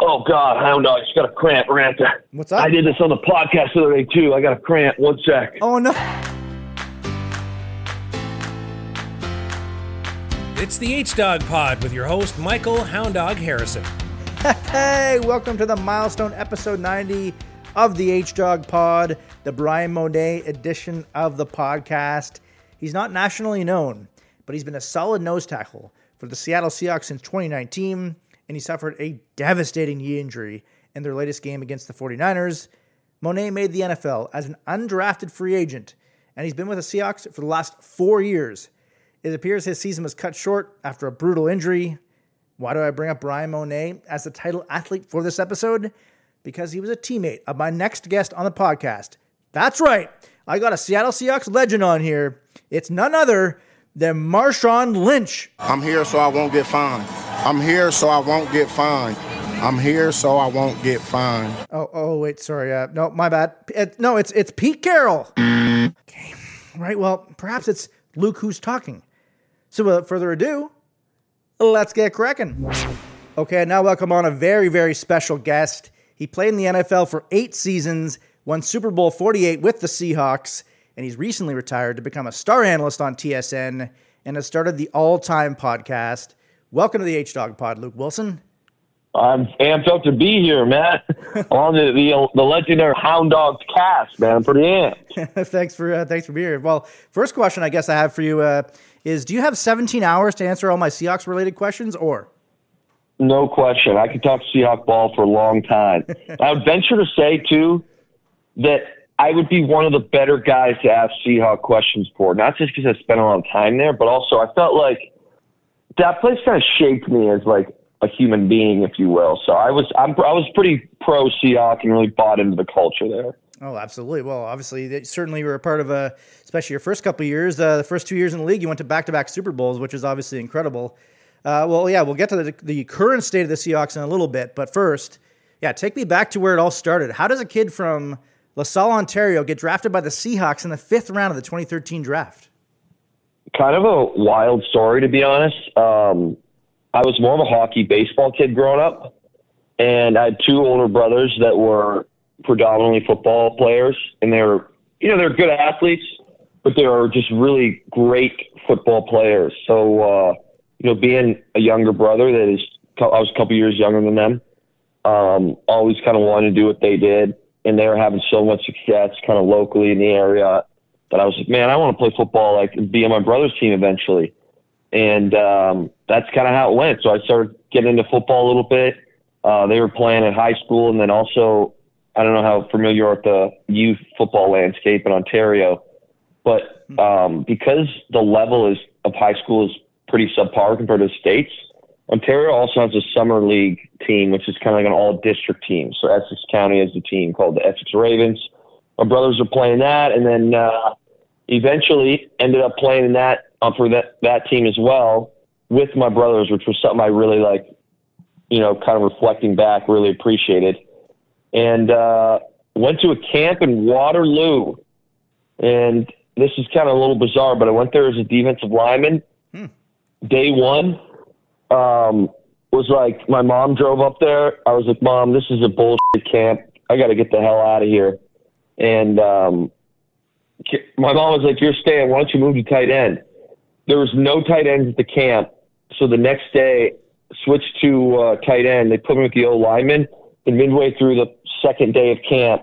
Oh God, hound dog, just got a cramp right there. What's up? I did this on the podcast the other day too. I got a cramp. One sec. Oh no. It's the H Dog Pod with your host, Michael Hound Dog Harrison. Hey, welcome to the milestone episode 90 of the H Dog Pod, the Bryan Mone edition of the podcast. He's not nationally known, but he's been a solid nose tackle for the Seattle Seahawks since 2019, and he suffered a devastating knee injury in their latest game against the 49ers. Mone made the NFL as an undrafted free agent, and he's been with the Seahawks for the last four years. It appears his season was cut short after a brutal injury. Why do I bring up Bryan Mone as the title athlete for this episode? Because he was a teammate of my next guest on the podcast. That's right, I got a Seattle Seahawks legend on here. It's none other than Marshawn Lynch. I'm here so I won't get fined. I'm here so I won't get fined. I'm here so I won't get fined. Oh, oh, wait, sorry. Uh, no, my bad. It, no, it's it's Pete Carroll. Okay, right. Well, perhaps it's Luke who's talking. So, without further ado, let's get cracking. Okay, now welcome on a very, very special guest. He played in the NFL for eight seasons, won Super Bowl 48 with the Seahawks, and he's recently retired to become a star analyst on TSN and has started the all time podcast. Welcome to the H Dog Pod, Luke Willson. I'm amped up to be here, man. on the, the the legendary Hound Dogs cast, man. I'm pretty amped. thanks for uh, thanks for being here. Well, first question I guess I have for you uh, is: Do you have 17 hours to answer all my Seahawks related questions, or? No question. I could talk Seahawk ball for a long time. I would venture to say too that I would be one of the better guys to ask Seahawk questions for. Not just because I spent a lot of time there, but also I felt like that place kind of shaped me as like a human being, if you will. So I was I'm, I was pretty pro Seahawk and really bought into the culture there. Oh, absolutely. Well, obviously, they certainly were a part of a, especially your first couple years. Uh, the first two years in the league, you went to back-to-back Super Bowls, which is obviously incredible. Uh, well, yeah, we'll get to the, the current state of the Seahawks in a little bit, but first, yeah, take me back to where it all started. How does a kid from LaSalle, Ontario, get drafted by the Seahawks in the fifth round of the 2013 draft? Kind of a wild story, to be honest. Um, I was more of a hockey baseball kid growing up, and I had two older brothers that were predominantly football players, and they were, you know, they're good athletes, but they were just really great football players. So, uh, you know, being a younger brother that is, I was a couple years younger than them, um, always kind of wanted to do what they did, and they were having so much success kind of locally in the area that I was like, man, I want to play football, like be on my brother's team eventually. And um, that's kind of how it went. So I started getting into football a little bit. Uh, they were playing at high school, and then also, I don't know how familiar you are with the youth football landscape in Ontario, but um, because the level is of high school is pretty subpar compared to the states, Ontario also has a summer league team, which is kind of like an all district team. So Essex County has a team called the Essex Ravens. My brothers were playing that, and then uh, eventually ended up playing in that uh, for that that team as well with my brothers, which was something I really like. You know, kind of reflecting back, really appreciated, and uh, went to a camp in Waterloo, and this is kind of a little bizarre, but I went there as a defensive lineman. Hmm. Day one, um, was like my mom drove up there. I was like, Mom, this is a bullshit camp. I got to get the hell out of here. And um, my mom was like, You're staying. Why don't you move to tight end? There was no tight ends at the camp. So the next day, switched to uh, tight end. They put me with the O lineman. And midway through the second day of camp,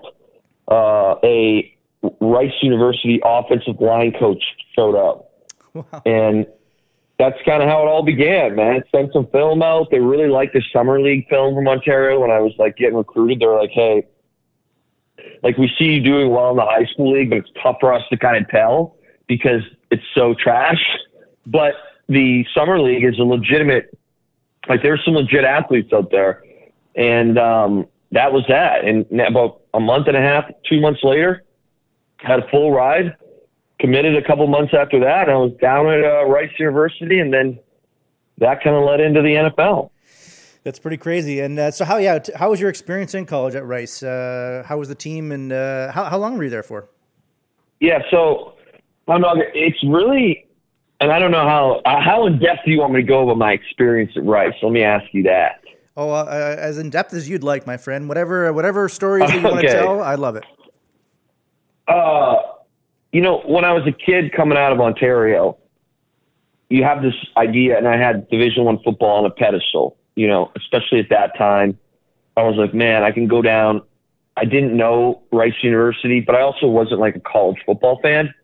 uh, a Rice University offensive line coach showed up. Wow. And that's kind of how it all began, man. Sent some film out. They really liked the summer league film from Ontario. When I was like getting recruited, they were like, "Hey, like we see you doing well in the high school league, but it's tough for us to kind of tell because it's so trash." But the summer league is a legitimate, like there's some legit athletes out there, and um, that was that. And about a month and a half, two months later, had a full ride committed a couple months after that. I was down at uh, Rice University, and then that kind of led into the NFL. That's pretty crazy. And uh, so, how yeah, t- how was your experience in college at Rice? Uh, how was the team, and uh, how how long were you there for? Yeah, so I'm not, it's really, and I don't know how uh, how in depth do you want me to go about my experience at Rice. Let me ask you that. Oh, uh, uh, as in depth as you'd like, my friend. Whatever, whatever stories you want to tell, I love it. Uh, you know, when I was a kid coming out of Ontario, you have this idea, and I had Division One football on a pedestal. You know, especially at that time, I was like, man, I can go down. I didn't know Rice University, but I also wasn't like a college football fan.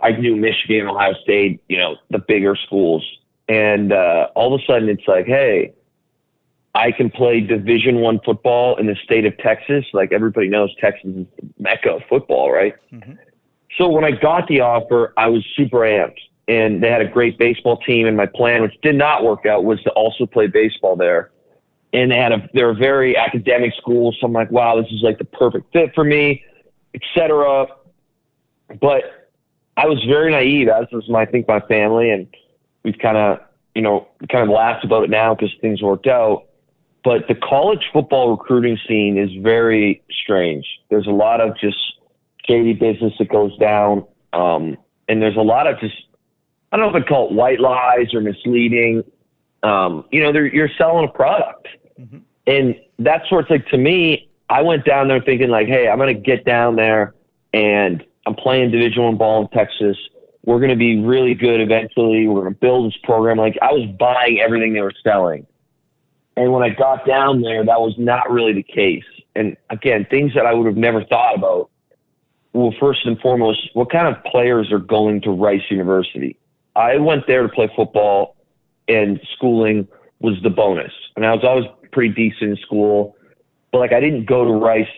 I knew Michigan, Ohio State, you know, the bigger schools, and uh, all of a sudden, it's like, hey, I can play Division One football in the state of Texas. Like everybody knows, Texas is the mecca of football, right? So when I got the offer, I was super amped, and they had a great baseball team. And my plan, which did not work out, was to also play baseball there. And they had a they're a very academic school, so I'm like, wow, this is like the perfect fit for me, etc. But I was very naive, as was my I think my family, and we've kind of you know kind of laughed about it now because things worked out. But the college football recruiting scene is very strange. There's a lot of just shady business that goes down, um, and there's a lot of just I don't know if I'd call it white lies or misleading. Um, you know, you're selling a product, and that's where it's like to me. I went down there thinking like, hey, I'm gonna get down there, and I'm playing Division One ball in Texas. We're gonna be really good eventually. We're gonna build this program. Like I was buying everything they were selling. And when I got down there, that was not really the case. And again, things that I would have never thought about. Well, first and foremost, what kind of players are going to Rice University? I went there to play football, and schooling was the bonus. And I was always pretty decent in school, but like I didn't go to Rice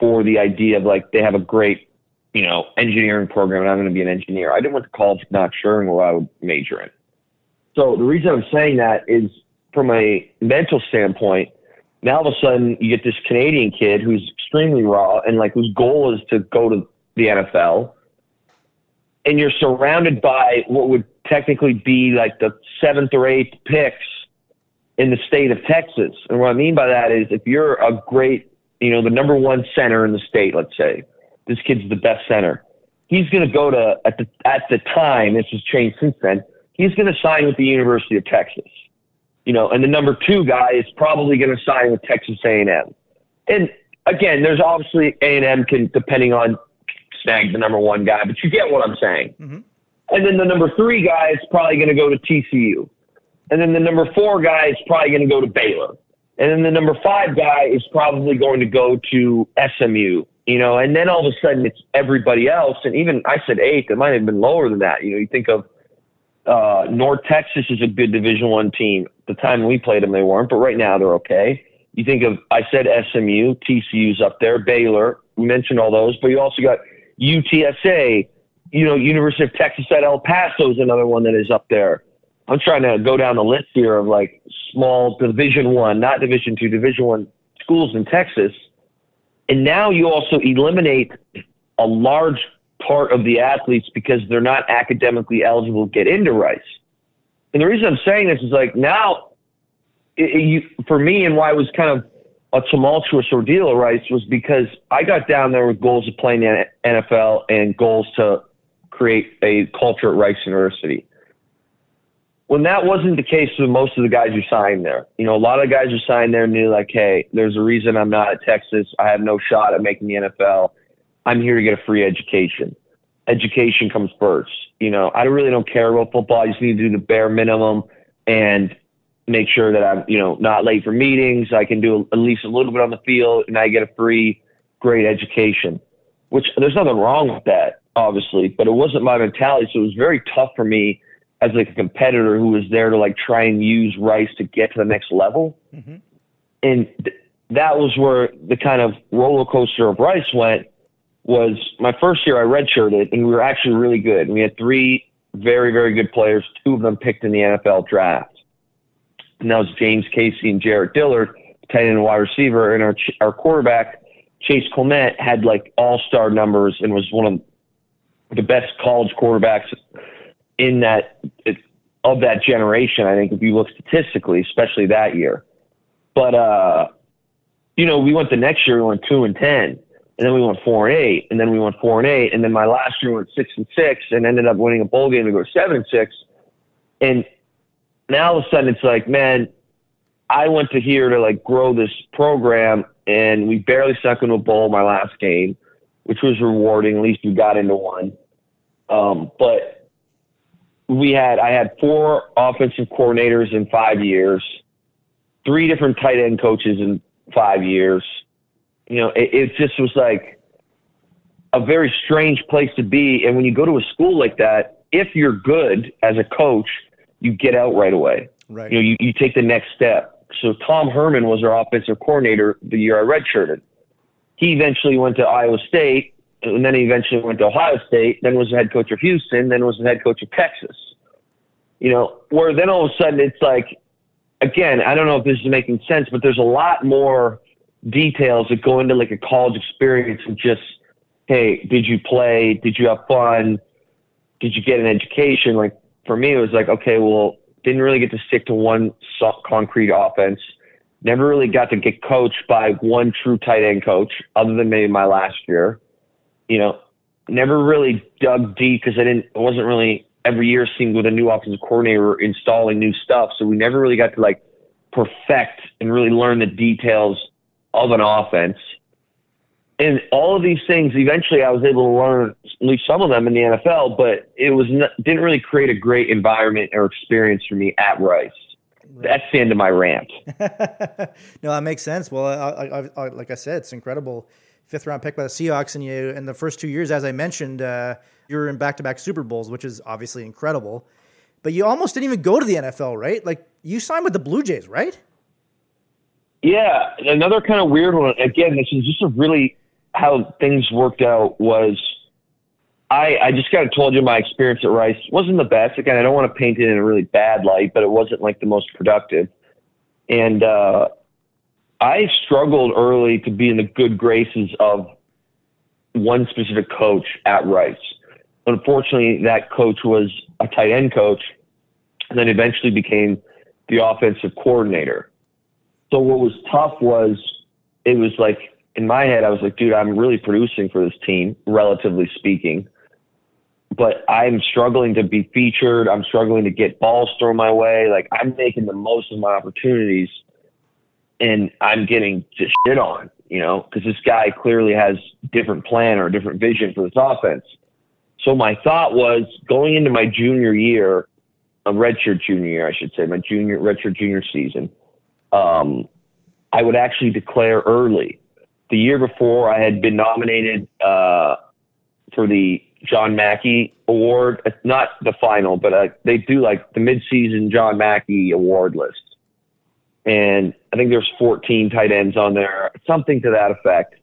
for the idea of like they have a great, you know, engineering program, and I'm going to be an engineer. I didn't went to college not sure what I would major in. So the reason I'm saying that is from a mental standpoint, now all of a sudden you get this Canadian kid who's extremely raw and like whose goal is to go to the NFL, and you're surrounded by what would technically be like the seventh or eighth picks in the state of Texas. And what I mean by that is if you're a great, you know, the number one center in the state, let's say, this kid's the best center. He's going to go to at the at the time. This has changed since then. He's going to sign with the University of Texas you know, and the number two guy is probably going to sign with Texas A&M. And again, there's obviously A&M can, depending on snag the number one guy, but you get what I'm saying. And then the number three guy is probably going to go to TCU. And then the number four guy is probably going to go to Baylor. And then the number five guy is probably going to go to SMU, you know, and then all of a sudden it's everybody else. And even I said eighth, it might have been lower than that. You know, you think of uh, North Texas is a good Division One team. The time we played them, they weren't, but right now they're okay. You think of I said SMU, TCU's up there, Baylor. We mentioned all those, but you also got UTSA. You know, University of Texas at El Paso is another one that is up there. I'm trying to go down the list here of like small Division One, not Division Two, Division One schools in Texas. And now you also eliminate a large part of the athletes because they're not academically eligible to get into Rice. And the reason I'm saying this is like now, it, it, you, for me, and why it was kind of a tumultuous ordeal Rice was because I got down there with goals of playing the NFL and goals to create a culture at Rice University. When that wasn't the case with most of the guys who signed there, you know, a lot of guys who signed there knew like, hey, there's a reason I'm not at Texas. I have no shot at making the NFL. I'm here to get a free education. Education comes first. You know, I really don't care about football. I just need to do the bare minimum and make sure that I'm, you know, not late for meetings. I can do at least a little bit on the field and I get a free, great education, which there's nothing wrong with that, obviously, but it wasn't my mentality. So it was very tough for me as like a competitor who was there to like try and use Rice to get to the next level. Mm-hmm. And th- that was where the kind of roller coaster of Rice went was my first year I redshirted and we were actually really good. We had three very, very good players, two of them picked in the NFL draft. That was James Casey and Jarrett Dillard, tight end and wide receiver. And our, our quarterback, Chase Clement, had like all star numbers and was one of the best college quarterbacks in that of that generation. I think if you look statistically, especially that year. But uh, you know, we went the next year. We went two and ten, and then we went four and eight, and then we went four and eight, and then my last year went six and six, and ended up winning a bowl game to go seven and six. And now all of a sudden it's like, man, I went to here to like grow this program, and we barely stuck into a bowl my last game, which was rewarding. At least we got into one. Um, but we had I had four offensive coordinators in five years, three different tight end coaches in five years. You know, it, it just was like a very strange place to be. And when you go to a school like that, if you're good as a coach, you get out right away. Right. You know, you, you take the next step. So Tom Herman was our offensive coordinator the year I redshirted. He eventually went to Iowa State, and then he eventually went to Ohio State, then was the head coach of Houston, then was the head coach of Texas. You know, where then all of a sudden it's like, again, I don't know if this is making sense, but there's a lot more details that go into like a college experience and just, hey, did you play? Did you have fun? Did you get an education? Like for me, it was like, okay, well, didn't really get to stick to one concrete offense. Never really got to get coached by one true tight end coach, other than maybe my last year. You know, never really dug deep because I didn't. I wasn't really every year seeing with a new offensive coordinator installing new stuff. So we never really got to like perfect and really learn the details of an offense. And all of these things, eventually, I was able to learn at least some of them in the NFL, but it was not, didn't really create a great environment or experience for me at Rice. Right. That's the end of my rant. no, that makes sense. Well, I, I, I, like I said, it's incredible. Fifth round pick by the Seahawks, and you in the first two years, as I mentioned, uh, you were in back to back Super Bowls, which is obviously incredible. But you almost didn't even go to the NFL, right? Like you signed with the Blue Jays, right? Yeah, another kind of weird one. Again, this is just a really how things worked out was I, I just kind of told you my experience at Rice wasn't the best. Again, I don't want to paint it in a really bad light, but it wasn't like the most productive. And uh, I struggled early to be in the good graces of one specific coach at Rice. Unfortunately, that coach was a tight end coach and then eventually became the offensive coordinator. So what was tough was it was like in my head, I was like, dude, I'm really producing for this team, relatively speaking. But I'm struggling to be featured. I'm struggling to get balls thrown my way. Like I'm making the most of my opportunities, and I'm getting just shit on, you know, because this guy clearly has different plan or a different vision for this offense. So my thought was going into my junior year, a redshirt junior year, I should say, my junior redshirt junior season. Um, I would actually declare early the year before, I had been nominated uh, for the John Mackey Award. It's not the final, but uh, they do like the midseason John Mackey Award list. And I think there's 14 tight ends on there, something to that effect.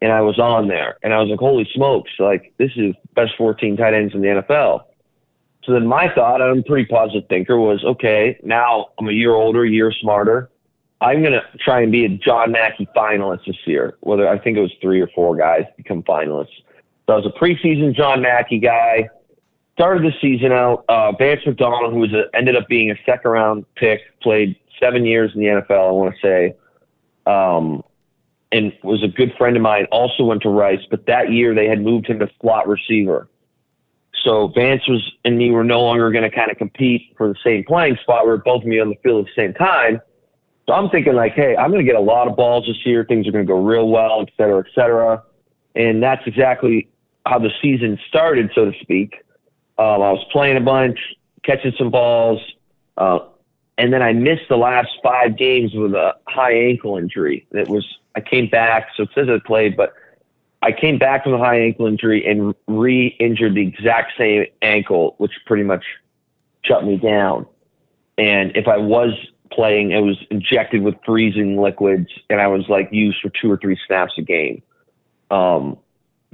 And I was on there, and I was like, "Holy smokes! Like this is best 14 tight ends in the NFL." So then my thought, I'm a pretty positive thinker, was okay. Now I'm a year older, year smarter. I'm going to try and be a John Mackey finalist this year. Whether I think it was three or four guys become finalists. So I was a preseason John Mackey guy. Started the season out. Uh, Vance McDonald, who was a, ended up being a second round pick, played seven years in the NFL. I want to say, um, and was a good friend of mine. Also went to Rice, but that year they had moved him to slot receiver. So Vance was and me were no longer going to kind of compete for the same playing spot. We were both me on the field at the same time. So I'm thinking like, hey, I'm going to get a lot of balls this year. Things are going to go real well, et cetera, et cetera. And that's exactly how the season started, so to speak. Um, I was playing a bunch, catching some balls, uh, and then I missed the last five games with a high ankle injury. It was I came back, so it says I played, but I came back from the high ankle injury and re-injured the exact same ankle, which pretty much shut me down. And if I was playing. It was injected with freezing liquids, and I was like used for two or three snaps a game. Um,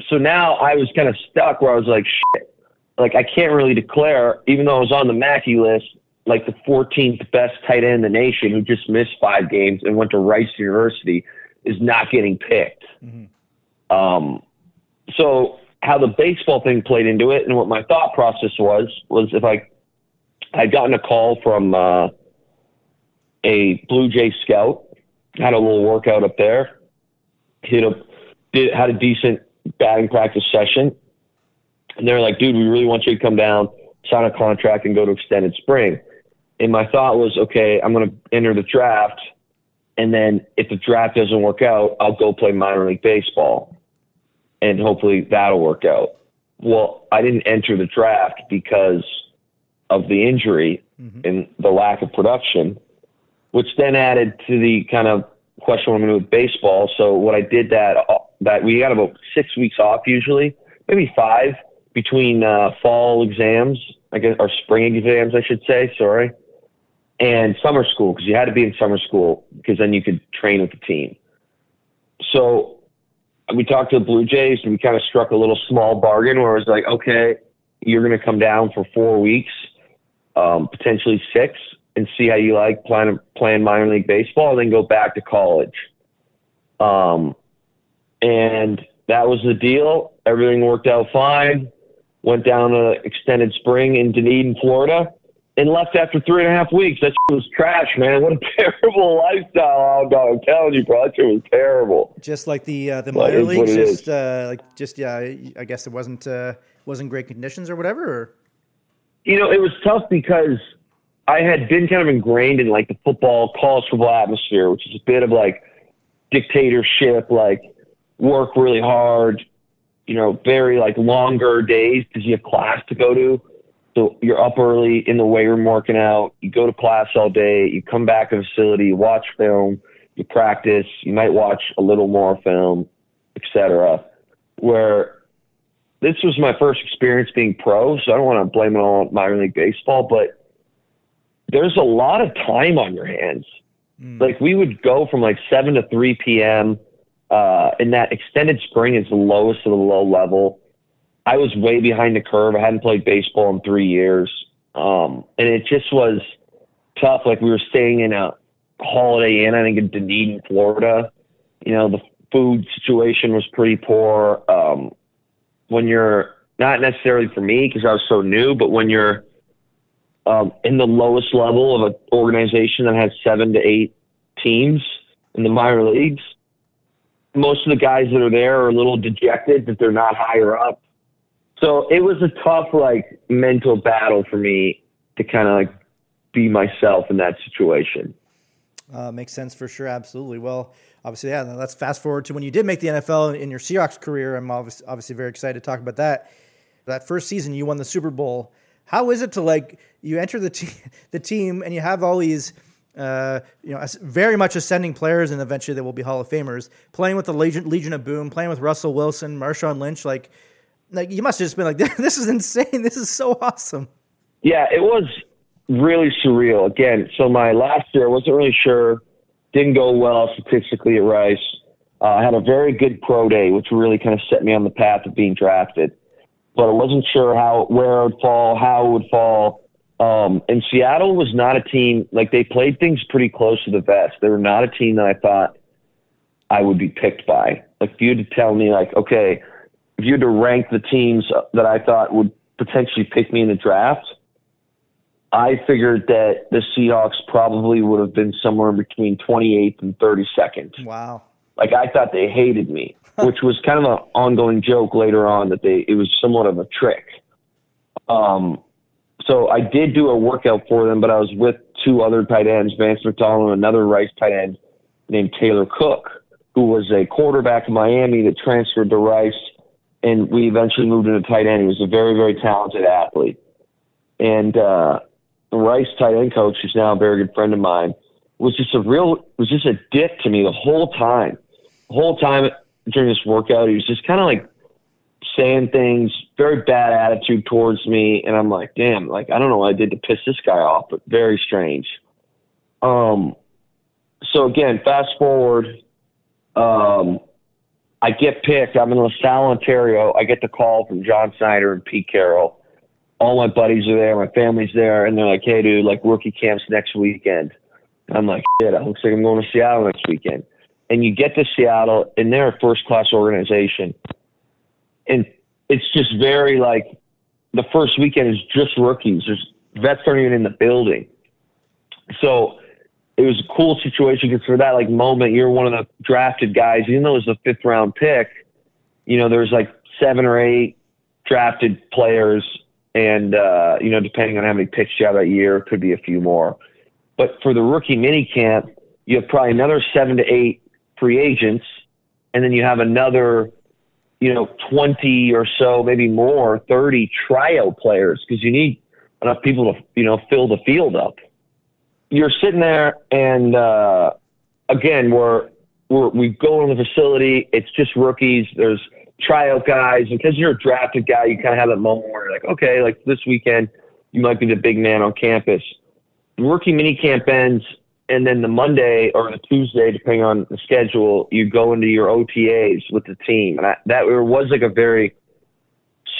so now I was kind of stuck where I was like, shit, like I can't really declare, even though I was on the Mackey list, like the 14th best tight end in the nation who just missed five games and went to Rice University is not getting picked. Mm-hmm. Um, so how the baseball thing played into it and what my thought process was was if I I'd gotten a call from uh, a Blue Jay scout, had a little workout up there, hit a, did, had a decent batting practice session. And they're like, dude, we really want you to come down, sign a contract, and go to extended spring. And my thought was, okay, I'm going to enter the draft. And then if the draft doesn't work out, I'll go play minor league baseball. And hopefully that'll work out. Well, I didn't enter the draft because of the injury mm-hmm. and the lack of production, which then added to the kind of question I'm going to do with baseball. So what I did that that we got about six weeks off usually, maybe five between uh, fall exams, I guess, or spring exams, I should say. Sorry, and summer school because you had to be in summer school because then you could train with the team. So we talked to the Blue Jays and we kind of struck a little small bargain where it was like, okay, you're going to come down for four weeks, um, potentially six, and see how you like playing playing minor league baseball, and then go back to college. Um, and that was the deal. Everything worked out fine. Went down to extended spring in Dunedin, Florida, and left after three and a half weeks. That was trash, man. What a terrible lifestyle, oh, dog. I'm telling you, bro, that was terrible. Just like the uh, the minor leagues, just uh, like just yeah. I guess it wasn't uh, wasn't great conditions or whatever. Or? You know, it was tough because I had been kind of ingrained in like the football, college football atmosphere, which is a bit of like dictatorship, like work really hard, you know, very like longer days because you have class to go to. So you're up early in the weight room working out. You go to class all day. You come back to the facility. You watch film. You practice. You might watch a little more film, etc. Where this was my first experience being pro, so I don't want to blame it on minor league baseball, but there's a lot of time on your hands. Mm. Like we would go from like seven to three p.m. Uh, and that extended spring is the lowest of the low level. I was way behind the curve. I hadn't played baseball in three years. Um, and it just was tough. Like we were staying in a Holiday Inn, I think in Dunedin, Florida. You know, the food situation was pretty poor. Um, when you're not necessarily for me because I was so new, but when you're um, in the lowest level of an organization that has seven to eight teams in the minor leagues, most of the guys that are there are a little dejected that they're not higher up. So it was a tough, like, mental battle for me to kind of like be myself in that situation. Uh, makes sense for sure. Absolutely. Well, obviously, yeah. Let's fast forward to when you did make the NFL in your Seahawks career. I'm obviously, obviously very excited to talk about that. That first season, you won the Super Bowl. How is it to like you enter the te- the team and you have all these uh, you know, very much ascending players, and eventually they will be Hall of Famers. Playing with the Legion, Legion of Boom, playing with Russell Wilson, Marshawn Lynch, like, like you must have just been like, "This is insane! This is so awesome." Yeah, it was really surreal. Again, so my last year, I wasn't really sure. Didn't go well statistically at Rice. Uh, I had a very good pro day, which really kind of set me on the path of being drafted. But I wasn't sure how where it would fall, how it would fall um, and Seattle was not a team like they played things pretty close to the vest. They were not a team that I thought I would be picked by. Like if you had to tell me, like, okay, if you had to rank the teams that I thought would potentially pick me in the draft, I figured that the Seahawks probably would have been somewhere between 28th and 32nd. Wow. Like I thought they hated me, which was kind of an ongoing joke later on that they it was somewhat of a trick. Um, so I did do a workout for them, but I was with two other tight ends, Vance McDonald and another Rice tight end named Taylor Cook, who was a quarterback in Miami that transferred to Rice, and we eventually moved into tight end. He was a very, very talented athlete. And uh, the Rice tight end coach, who's now a very good friend of mine, was just a real, was just a dick to me the whole time. The whole time during this workout, he was just kind of like saying things, very bad attitude towards me, and I'm like, damn, like I don't know what I did to piss this guy off, but very strange. Um, so again, fast forward, um, I get picked. I'm in LaSalle, Ontario. I get the call from John Schneider and Pete Carroll. All my buddies are there, my family's there, and they're like, "Hey, dude, like rookie camps next weekend." And I'm like, "Shit, it looks like I'm going to Seattle next weekend." And you get to Seattle, and they're a first class organization and it's just very like the first weekend is just rookies. There's vets aren't even in the building. So it was a cool situation because for that like moment, you're one of the drafted guys, even though it was a fifth round pick, you know, there's like seven or eight drafted players and uh, you know, depending on how many picks you have that year, could be a few more. But for the rookie mini camp, you have probably another seven to eight free agents, and then you have another, you know, twenty or so, maybe more, thirty tryout players because you need enough people to you know fill the field up. You're sitting there, and uh, again, we're, we're we go in the facility. It's just rookies. There's tryout guys, because you're a drafted guy, you kind of have that moment where you're like, okay, like this weekend, you might be the big man on campus. Rookie mini camp ends, and then the Monday or the Tuesday, depending on the schedule, you go into your OTAs with the team, and I, that was like a very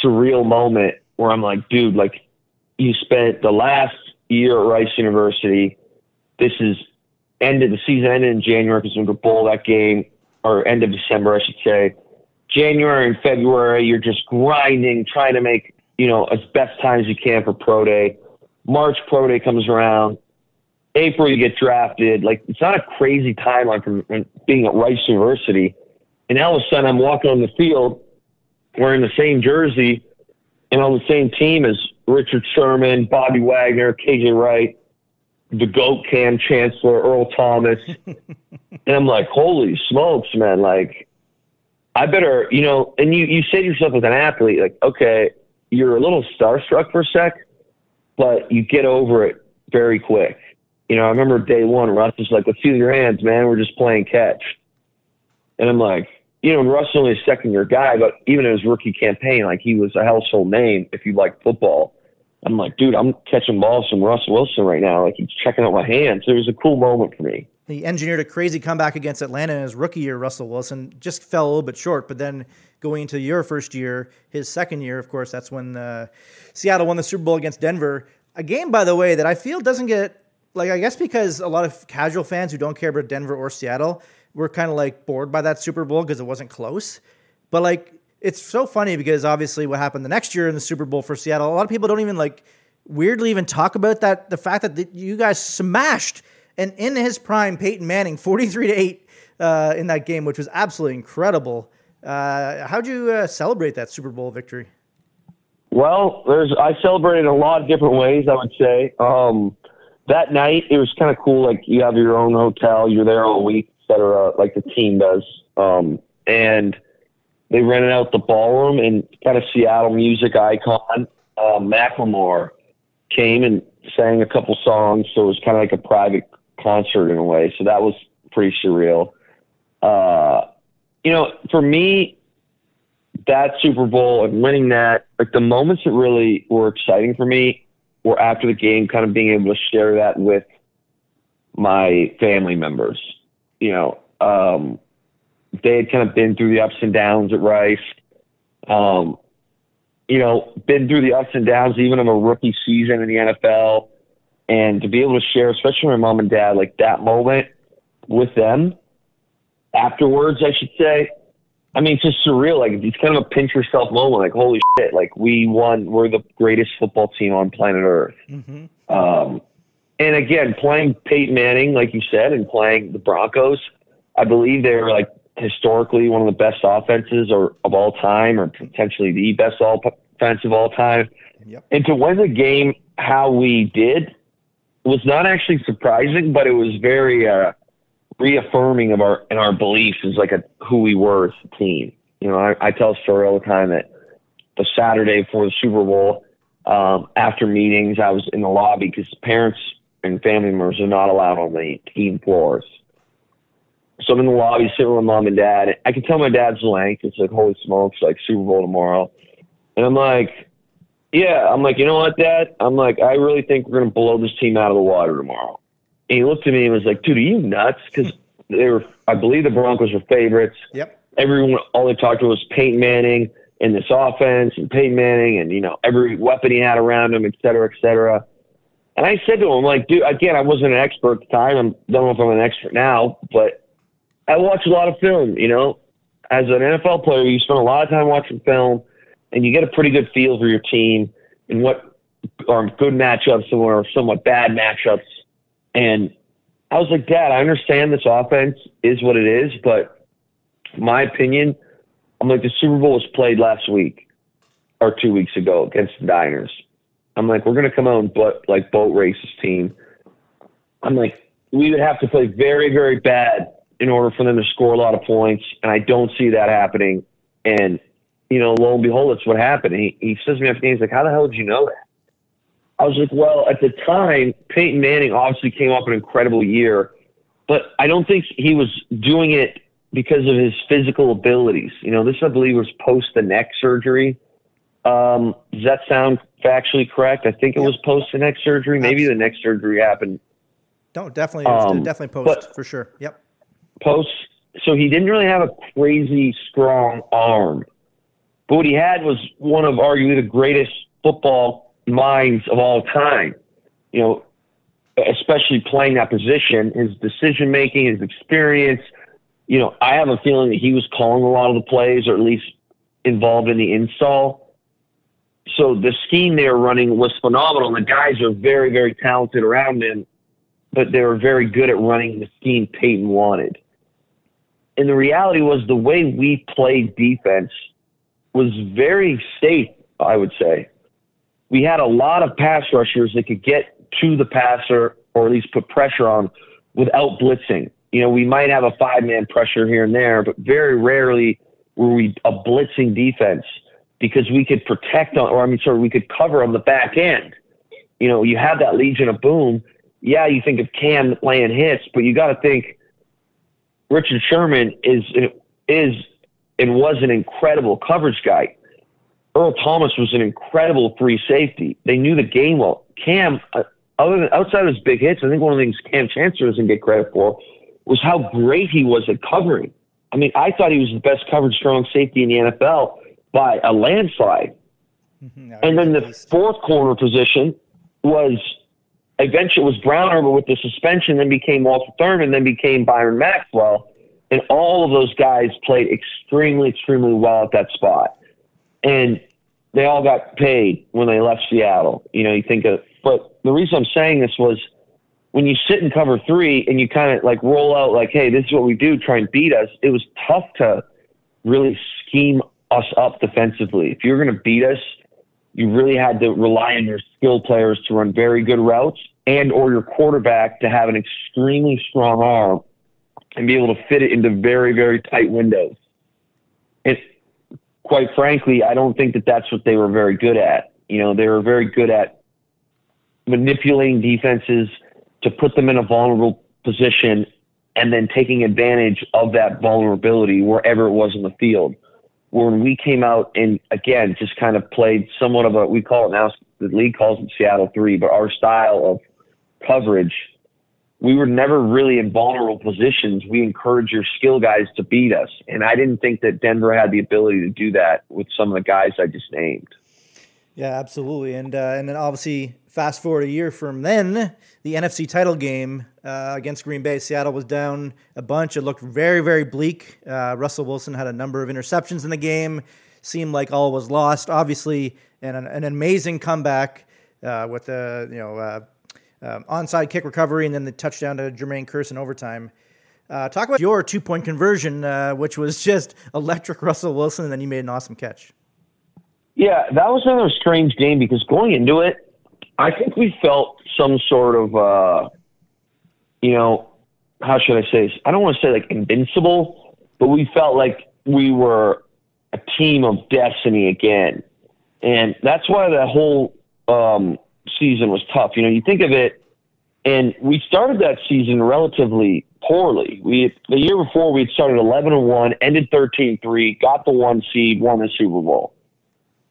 surreal moment where I'm like, dude, like you spent the last year at Rice University. This is ended the season ended in January because we to bowl that game, or end of December, I should say. January and February, you're just grinding, trying to make you know as best time as you can for pro day. March pro day comes around. April you get drafted. Like it's not a crazy timeline from being at Rice University, and all of a sudden I'm walking on the field wearing the same jersey and on the same team as Richard Sherman, Bobby Wagner, KJ Wright, the GOAT Kam Chancellor, Earl Thomas. and I'm like, holy smokes, man. Like, I better, you know, and you, you say to yourself as an athlete, like, okay, you're a little starstruck for a sec, but you get over it very quick. You know, I remember day one, Russ was like, let's feel your hands, man. We're just playing catch. And I'm like, you know, Russ is only a second year guy, but even in his rookie campaign, like he was a household name if you like football. I'm like, dude, I'm catching balls from Russ Wilson right now. Like he's checking out my hands. It was a cool moment for me. He engineered a crazy comeback against Atlanta in his rookie year. Russell Wilson just fell a little bit short, but then going into your first year, his second year, of course, that's when uh, Seattle won the Super Bowl against Denver. A game, by the way, that I feel doesn't get like I guess because a lot of casual fans who don't care about Denver or Seattle were kind of like bored by that Super Bowl because it wasn't close. But like it's so funny because obviously what happened the next year in the Super Bowl for Seattle, a lot of people don't even like weirdly even talk about that the fact that the, you guys smashed and in his prime Peyton Manning 43 to 8 uh, in that game, which was absolutely incredible. Uh, how'd you uh, celebrate that Super Bowl victory? Well, there's I celebrated a lot of different ways. I would say um, that night it was kind of cool. Like you have your own hotel, you're there all week, etc. Like the team does, um, and they rented out the ballroom and kind of Seattle music icon uh, Macklemore came and sang a couple songs. So it was kind of like a private concert in a way. So that was pretty surreal. Uh, you know, for me, that Super Bowl and winning that, like the moments that really were exciting for me were after the game, kind of being able to share that with my family members. You know, um, they had kind of been through the ups and downs at Rice. Um, you know, been through the ups and downs even of a rookie season in the NFL. And to be able to share, especially my mom and dad, like that moment with them afterwards, I should say. I mean, it's just surreal. Like, it's kind of a pinch yourself moment. Like, holy shit, like, we won. We're the greatest football team on planet Earth. Mm-hmm. Um, and again, playing Peyton Manning, like you said, and playing the Broncos, I believe they were like historically one of the best offenses or of all time, or potentially the best offense of all time. Yep. And to win the game how we did was not actually surprising, but it was very uh, reaffirming of our and our beliefs is like a who we were as a team. You know, I, I tell a story all the time that the Saturday before the Super Bowl, um, after meetings, I was in the lobby because parents and family members are not allowed on the team floors. So I'm in the lobby sitting with mom and dad. I can tell my dad's length. It's like, holy smokes, like Super Bowl tomorrow. And I'm like, yeah, I'm like, you know what, dad? I'm like, I really think we're going to blow this team out of the water tomorrow. And he looked at me and was like, dude, are you nuts? Because they were, I believe the Broncos were favorites. Yep. Everyone, all they talked to was Peyton Manning and this offense and Peyton Manning and, you know, every weapon he had around him, et cetera, et cetera. And I said to him, like, dude, again, I wasn't an expert at the time. I don't know if I'm an expert now, but I watch a lot of film. You know, as an NFL player, you spend a lot of time watching film, and you get a pretty good feel for your team and what are good matchups and what are somewhat bad matchups. And I was like, Dad, I understand this offense is what it is, but my opinion, I'm like the Super Bowl was played last week. or two weeks ago against the Niners. I'm like, we're to come out and but like boat race this team. I'm like, we would have to play very, very bad in order for them to score a lot of points, and I don't see that happening. And you know, lo and behold, that's what happened. he he says to me after he's like, "How the hell did you know that?" I was like, "Well, at the time, Peyton Manning obviously came off an incredible year, but I don't think he was doing it because of his physical abilities. You know, this I believe was post the neck surgery. Um, does that sound factually correct? I think it was post the neck surgery. Maybe the neck surgery happened Don't definitely um, definitely post for sure. Yep. post. So he didn't really have a crazy strong arm, but what he had was one of arguably the greatest football minds of all time. You know, especially playing that position, his decision making, his experience. You know, I have a feeling that he was calling a lot of the plays, or at least involved in the install. So the scheme they were running was phenomenal. The guys are very, very talented around him, but they were very good at running the scheme Peyton wanted. And the reality was the way we played defense was very safe, I would say. We had a lot of pass rushers that could get to the passer or at least put pressure on without blitzing. You know, we might have a five man pressure here and there, but very rarely were we a blitzing defense because we could protect on, or I mean, sorry, we could cover on the back end. You know, you have that Legion of Boom. Yeah, you think of Kam laying hits, but you got to think Richard Sherman is is and was an incredible coverage guy. Earl Thomas was an incredible free safety. They knew the game well. Kam, uh, other than outside of his big hits, I think one of the things Kam Chancellor doesn't get credit for was how great he was at covering. I mean, I thought he was the best coverage strong safety in the NFL by a landslide. And then the fourth corner position was eventually was Browner, but with the suspension, then became Walter Thurmond, then became Byron Maxwell. And all of those guys played extremely, extremely well at that spot. And they all got paid when they left Seattle. You know, you think of, but the reason I'm saying this was when you sit in cover three and you kind of like roll out, like, hey, this is what we do, try and beat us, it was tough to really scheme us up defensively. If you're going to beat us, you really had to rely on your skill players to run very good routes and or your quarterback to have an extremely strong arm and be able to fit it into very, very tight windows. Quite frankly, I don't think that that's what they were very good at. You know, they were very good at manipulating defenses to put them in a vulnerable position and then taking advantage of that vulnerability wherever it was in the field. When we came out and again just kind of played somewhat of a we call it now the league calls it Seattle three, but our style of coverage, we were never really in vulnerable positions. We encourage your skill guys to beat us. And I didn't think that Denver had the ability to do that with some of the guys I just named. Yeah, absolutely. And uh, and then obviously, fast forward a year from then, the NFC title game uh, against Green Bay, Seattle was down a bunch. It looked very, very bleak. Uh, Russell Wilson had a number of interceptions in the game. Seemed like all was lost. Obviously, an, an amazing comeback uh, with the you know uh, um, onside kick recovery and then the touchdown to Jermaine Kearse in overtime. Uh, talk about your two point conversion, uh, which was just electric Russell Wilson, and then you made an awesome catch. Yeah, that was another strange game because going into it, I think we felt some sort of, uh, you know, how should I say this? I don't want to say like invincible, but we felt like we were a team of destiny again. And that's why the whole um, season was tough. You know, you think of it, and we started that season relatively poorly. We the year before we had started eleven and one, ended 13-3, got the one seed, won the Super Bowl.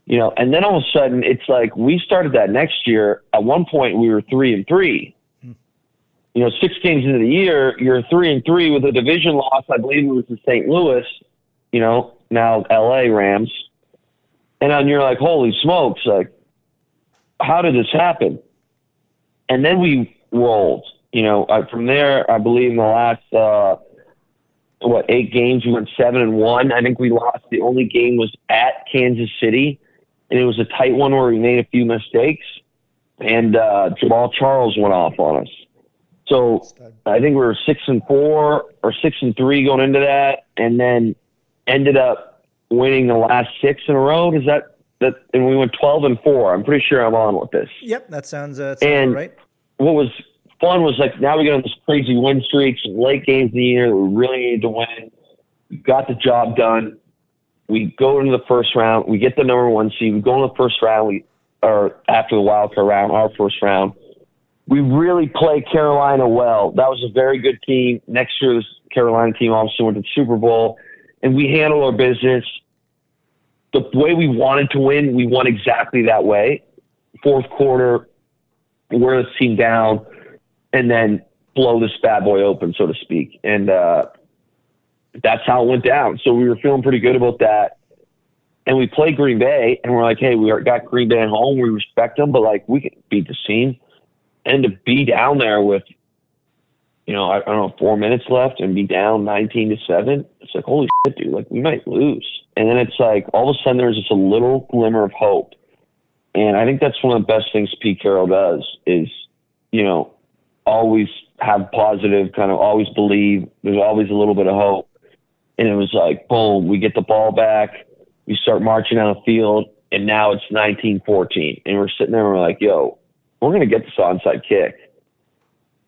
You know, and then all of a sudden it's like we started that next year. At one point we were three and three. Hmm. You know, six games into the year, you're three and three with a division loss. I believe it was to St. Louis. You know, now L.A. Rams, and then you're like, holy smokes! Like, how did this happen? And then we rolled. You know, uh, from there, I believe in the last uh, what eight games, we went seven and one. I think we lost. The only game was at Kansas City, and it was a tight one where we made a few mistakes, and uh, Jamaal Charles went off on us. So I think we were six and four or six and three going into that, and then ended up winning the last six in a row. Does that that, and we went 12 and four. I'm pretty sure I'm on with this. Yep, that sounds, uh, sounds And- right. What was fun was like now we get on this crazy win streaks, late games in the year we really needed to win. We got the job done. We go into the first round. We get the number one seed. We go in the first round. We or after the wild card round, our first round. We really play Carolina well. That was a very good team. Next year, this Carolina team obviously went to the Super Bowl, and we handled our business the way we wanted to win. We won exactly that way. Fourth quarter, wear the team down, and then blow this bad boy open, so to speak. And uh, that's how it went down. So we were feeling pretty good about that. And we played Green Bay, and we're like, hey, we got Green Bay at home. We respect them, but like we can beat the team. And to be down there with, you know, I, I don't know, four minutes left and be down 19 to seven, it's like, holy shit, dude, like we might lose. And then it's like all of a sudden there's just a little glimmer of hope. And I think that's one of the best things Pete Carroll does is, you know, always have positive, kind of always believe. There's always a little bit of hope. And it was like, boom, we get the ball back. We start marching down the field. And now it's 19 14. And we're sitting there and we're like, yo, we're going to get this onside kick.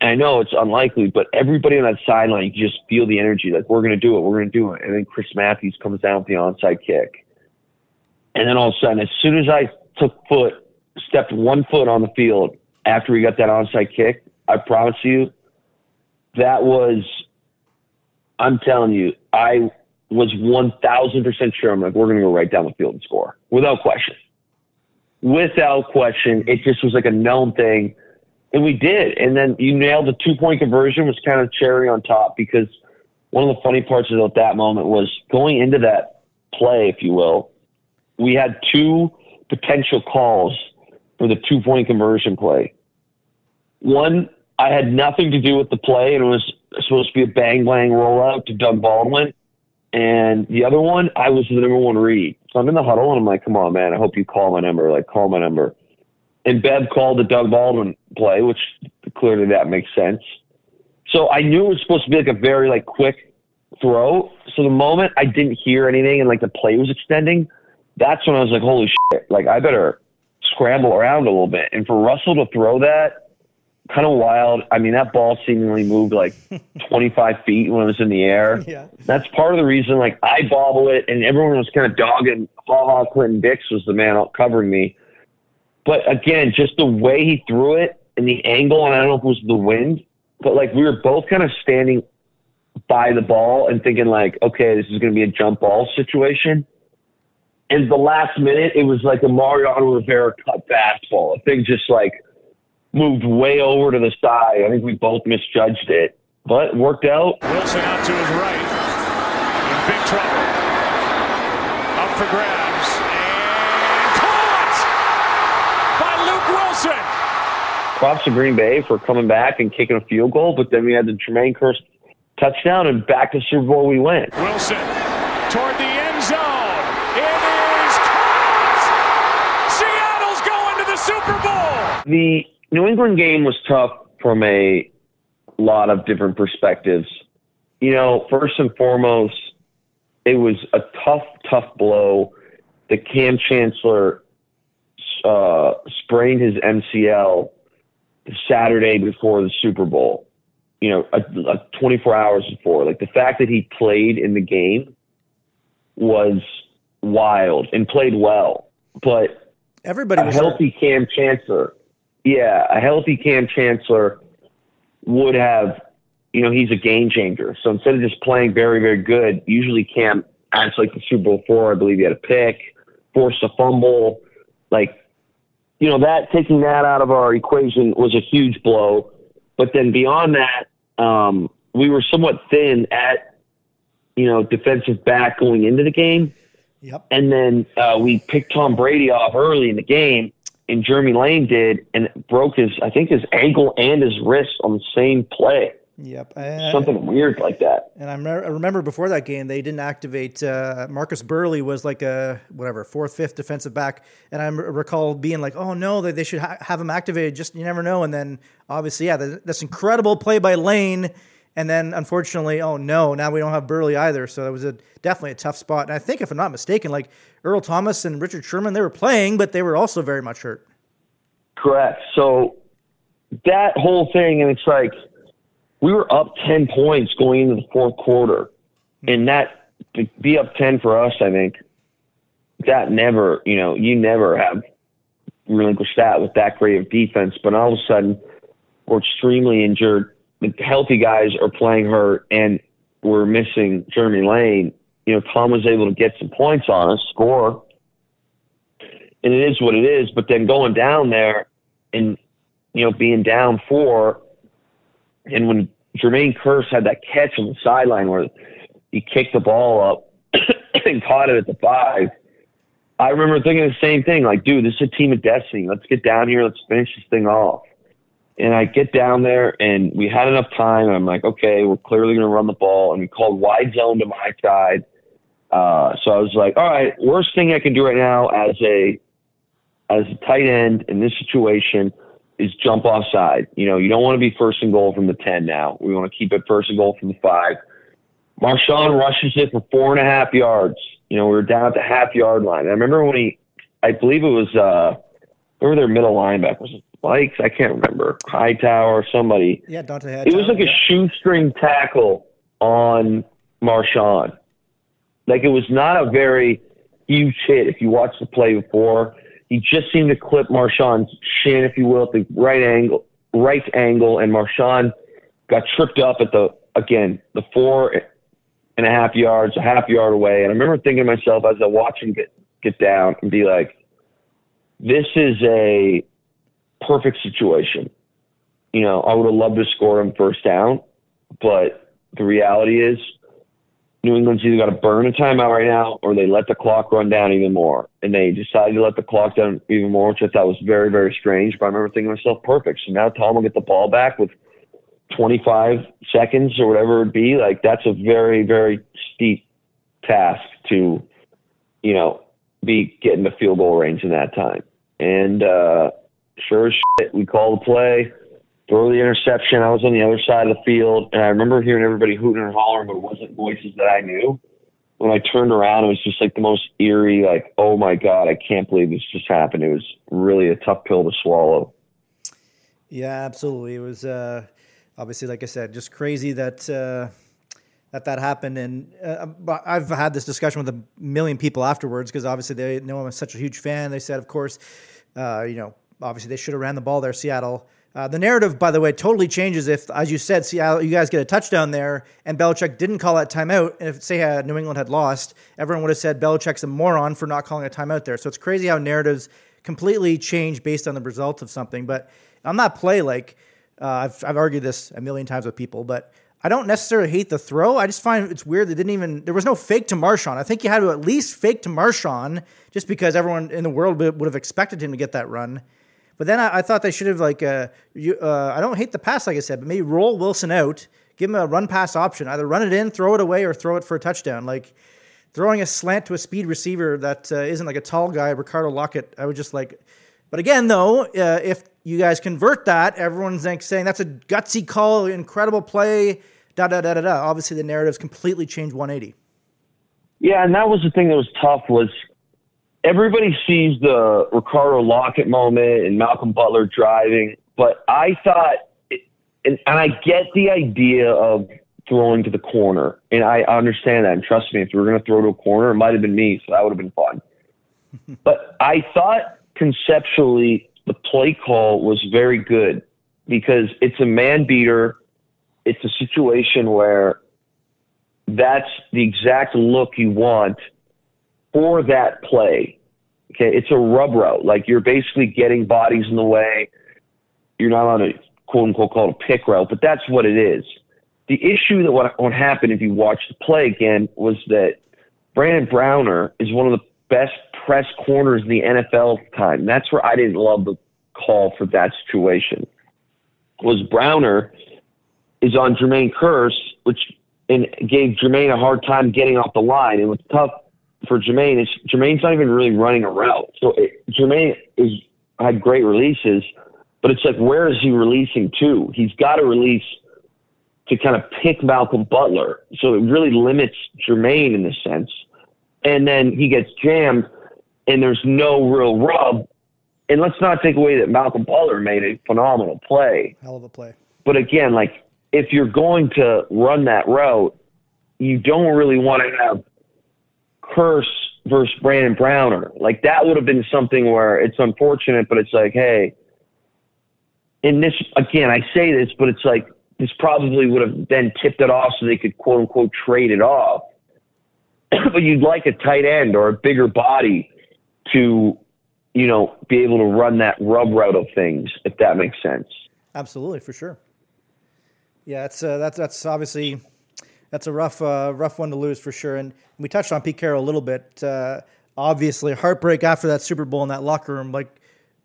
I know it's unlikely, but everybody on that sideline, you just feel the energy. Like, we're going to do it. We're going to do it. And then Chris Matthews comes down with the onside kick. And then all of a sudden, as soon as I took foot, stepped one foot on the field after we got that onside kick, I promise you, that was, I'm telling you, I was 1000% sure. I'm like, we're going to go right down the field and score without question. Without question. It just was like a known thing. And we did. And then you nailed the two point conversion was kind of cherry on top because one of the funny parts about that moment was going into that play, if you will, we had two potential calls for the two point conversion play. One, I had nothing to do with the play, and it was supposed to be a bang bang rollout to Doug Baldwin. And the other one, I was the number one read. So I'm in the huddle, and I'm like, come on, man, I hope you call my number. Like, call my number. And Bev called the Doug Baldwin play, which clearly that makes sense. So I knew it was supposed to be like a very like quick throw. So the moment I didn't hear anything and like the play was extending, that's when I was like, holy shit, like I better scramble around a little bit. And for Russell to throw that, kind of wild. I mean, that ball seemingly moved like 25 feet when it was in the air. Yeah. That's part of the reason, like, I bobble it, and everyone was kind of dogging. Ha ha, Clinton Dix was the man covering me. But again, just the way he threw it and the angle, and I don't know if it was the wind, but like we were both kind of standing by the ball and thinking, like, okay, this is going to be a jump ball situation. And the last minute, it was like a Mariano Rivera cut fastball. A thing just like moved way over to the side. I think we both misjudged it, but worked out. Wilson out to his right. In big trouble. Up for grabs. And caught by Luke Willson. Props to Green Bay for coming back and kicking a field goal, but then we had the Jermaine Kearse touchdown and back to Super Bowl we went. Wilson toward the end zone. It is caught. Seattle's going to the Super Bowl. The New England game was tough from a lot of different perspectives. You know, first and foremost, it was a tough, tough blow. The Kam Chancellor uh, sprained his MCL Saturday before the Super Bowl. You know, a, a 24 hours before. Like the fact that he played in the game was wild and played well, but Everybody a healthy Kam Chancellor. Yeah, a healthy Kam Chancellor would have, you know, he's a game changer. So instead of just playing very, very good, usually Kam acts like the Super Bowl four. I believe he had a pick, forced a fumble. Like, you know, that taking that out of our equation was a huge blow. But then beyond that, um, we were somewhat thin at, you know, defensive back going into the game. Yep. And then uh, we picked Tom Brady off early in the game, and Jeremy Lane did, and broke his, I think, his ankle and his wrist on the same play. Yep. And, Something weird like that. and I remember, I remember before that game, they didn't activate uh, Marcus Burley was like a whatever fourth, fifth defensive back, and I m- recall being like, "Oh no, they, they should ha- have him activated." Just you never know. And then obviously, yeah, th- this incredible play by Lane, And then unfortunately, oh no, now we don't have Burley either. So it was a definitely a tough spot. And I think if I'm not mistaken, like Earl Thomas and Richard Sherman, they were playing, but they were also very much hurt. Correct. So that whole thing, and it's like we were up ten points going into the fourth quarter, and that to be up ten for us, I think that never, you know, you never have relinquished that with that great of defense. But all of a sudden, we're extremely injured. The healthy guys are playing hurt, and we're missing Jeremy Lane. You know, Tom was able to get some points on us, score, and it is what it is. But then going down there and you know being down four, and when Jermaine Kearse had that catch on the sideline where he kicked the ball up and caught it at the five. I remember thinking the same thing, like, dude, this is a team of destiny. Let's get down here. Let's finish this thing off. And I get down there, and we had enough time. And I'm like, okay, we're clearly going to run the ball. And we called wide zone to my side. Uh, so I was like, all right, worst thing I can do right now as a as a tight end in this situation is jump offside. You know, you don't want to be first and goal from the ten now. We want to keep it first and goal from the five. Marshawn rushes it for four and a half yards. You know, we were down at the half yard line. I remember when he, I believe it was, uh, who were their middle linebacker? Was it Spikes? I can't remember. Hightower, or somebody. Yeah, Dont'a It was like a shoestring tackle on Marshawn. Like it was not a very huge hit. If you watch the play before, he just seemed to clip Marshawn's shin, if you will, at the right angle, right angle, and Marshawn got tripped up at the again the four and a half yards, a half yard away. And I remember thinking to myself as I watch him get get down and be like, "This is a perfect situation." You know, I would have loved to score him first down, but the reality is New England's either got to burn a timeout right now or they let the clock run down even more. And they decided to let the clock down even more, which I thought was very, very strange. But I remember thinking to myself, perfect. So now Tom will get the ball back with 25 seconds or whatever it would be. Like, that's a very, very steep task to, you know, be getting the field goal range in that time. And uh, sure as shit, we call the play throw the interception. I was on the other side of the field, and I remember hearing everybody hooting and hollering, but it wasn't voices that I knew. When I turned around, it was just like the most eerie, like, oh my God, I can't believe this just happened. It was really a tough pill to swallow. Yeah, absolutely. It was uh, obviously, like I said, just crazy that. Uh, that that happened, and uh, I've had this discussion with a million people afterwards because obviously they know I'm such a huge fan. They said, of course, uh, you know, obviously they should have ran the ball there, Seattle. Uh, the narrative, by the way, totally changes if, as you said, Seattle, you guys get a touchdown there, and Belichick didn't call that timeout. And if say uh, New England had lost, everyone would have said Belichick's a moron for not calling a timeout there. So it's crazy how narratives completely change based on the result of something. But on that play, like uh, I've I've argued this a million times with people, but I don't necessarily hate the throw. I just find it's weird they didn't even there was no fake to Marshawn. I think you had to at least fake to Marshawn just because everyone in the world would have expected him to get that run. But then I, I thought they should have like uh, you, uh, I don't hate the pass like I said, but maybe roll Wilson out, give him a run pass option, either run it in, throw it away, or throw it for a touchdown. Like throwing a slant to a speed receiver that uh, not like a tall guy, Ricardo Lockette. I would just like. But again, though, uh, if you guys convert that, everyone's like saying that's a gutsy call, incredible play, da da da da da. Obviously, the narrative's completely changed 180. Yeah, and that was the thing that was tough was everybody sees the Ricardo Lockette moment and Malcolm Butler driving, but I thought, and, and I get the idea of throwing to the corner, and I understand that. And trust me, if we were going to throw to a corner, it might have been me, so that would have been fun. but I thought conceptually the play call was very good because it's a man beater. It's a situation where that's the exact look you want – for that play. Okay, it's a rub route. Like you're basically getting bodies in the way. You're not on a quote unquote called a pick route, but that's what it is. The issue that what, happened if you watch the play again was that Brandon Browner is one of the best press corners in the NFL time. That's where I didn't love the call for that situation. Was Browner is on Jermaine Kearse, which and gave Jermaine a hard time getting off the line. It was tough for Jermaine, it's Jermaine's not even really running a route. So it, Jermaine is had great releases, but it's like where is he releasing to? He's got to release to kind of pick Malcolm Butler. So it really limits Jermaine in this sense. And then he gets jammed and there's no real rub. And let's not take away that Malcolm Butler made a phenomenal play. Hell of a play. But again, like if you're going to run that route, you don't really want to have Kearse versus Brandon Browner. Like that would have been something where it's unfortunate, but it's like, hey, in this again, I say this, but it's like this probably would have then tipped it off so they could quote unquote trade it off. but you'd like a tight end or a bigger body to, you know, be able to run that rub route of things, if that makes sense. Absolutely, for sure. Yeah, that's uh, that's that's obviously that's a rough uh, rough one to lose for sure. And we touched on Pete Carroll a little bit. Uh, obviously, heartbreak after that Super Bowl in that locker room. Like,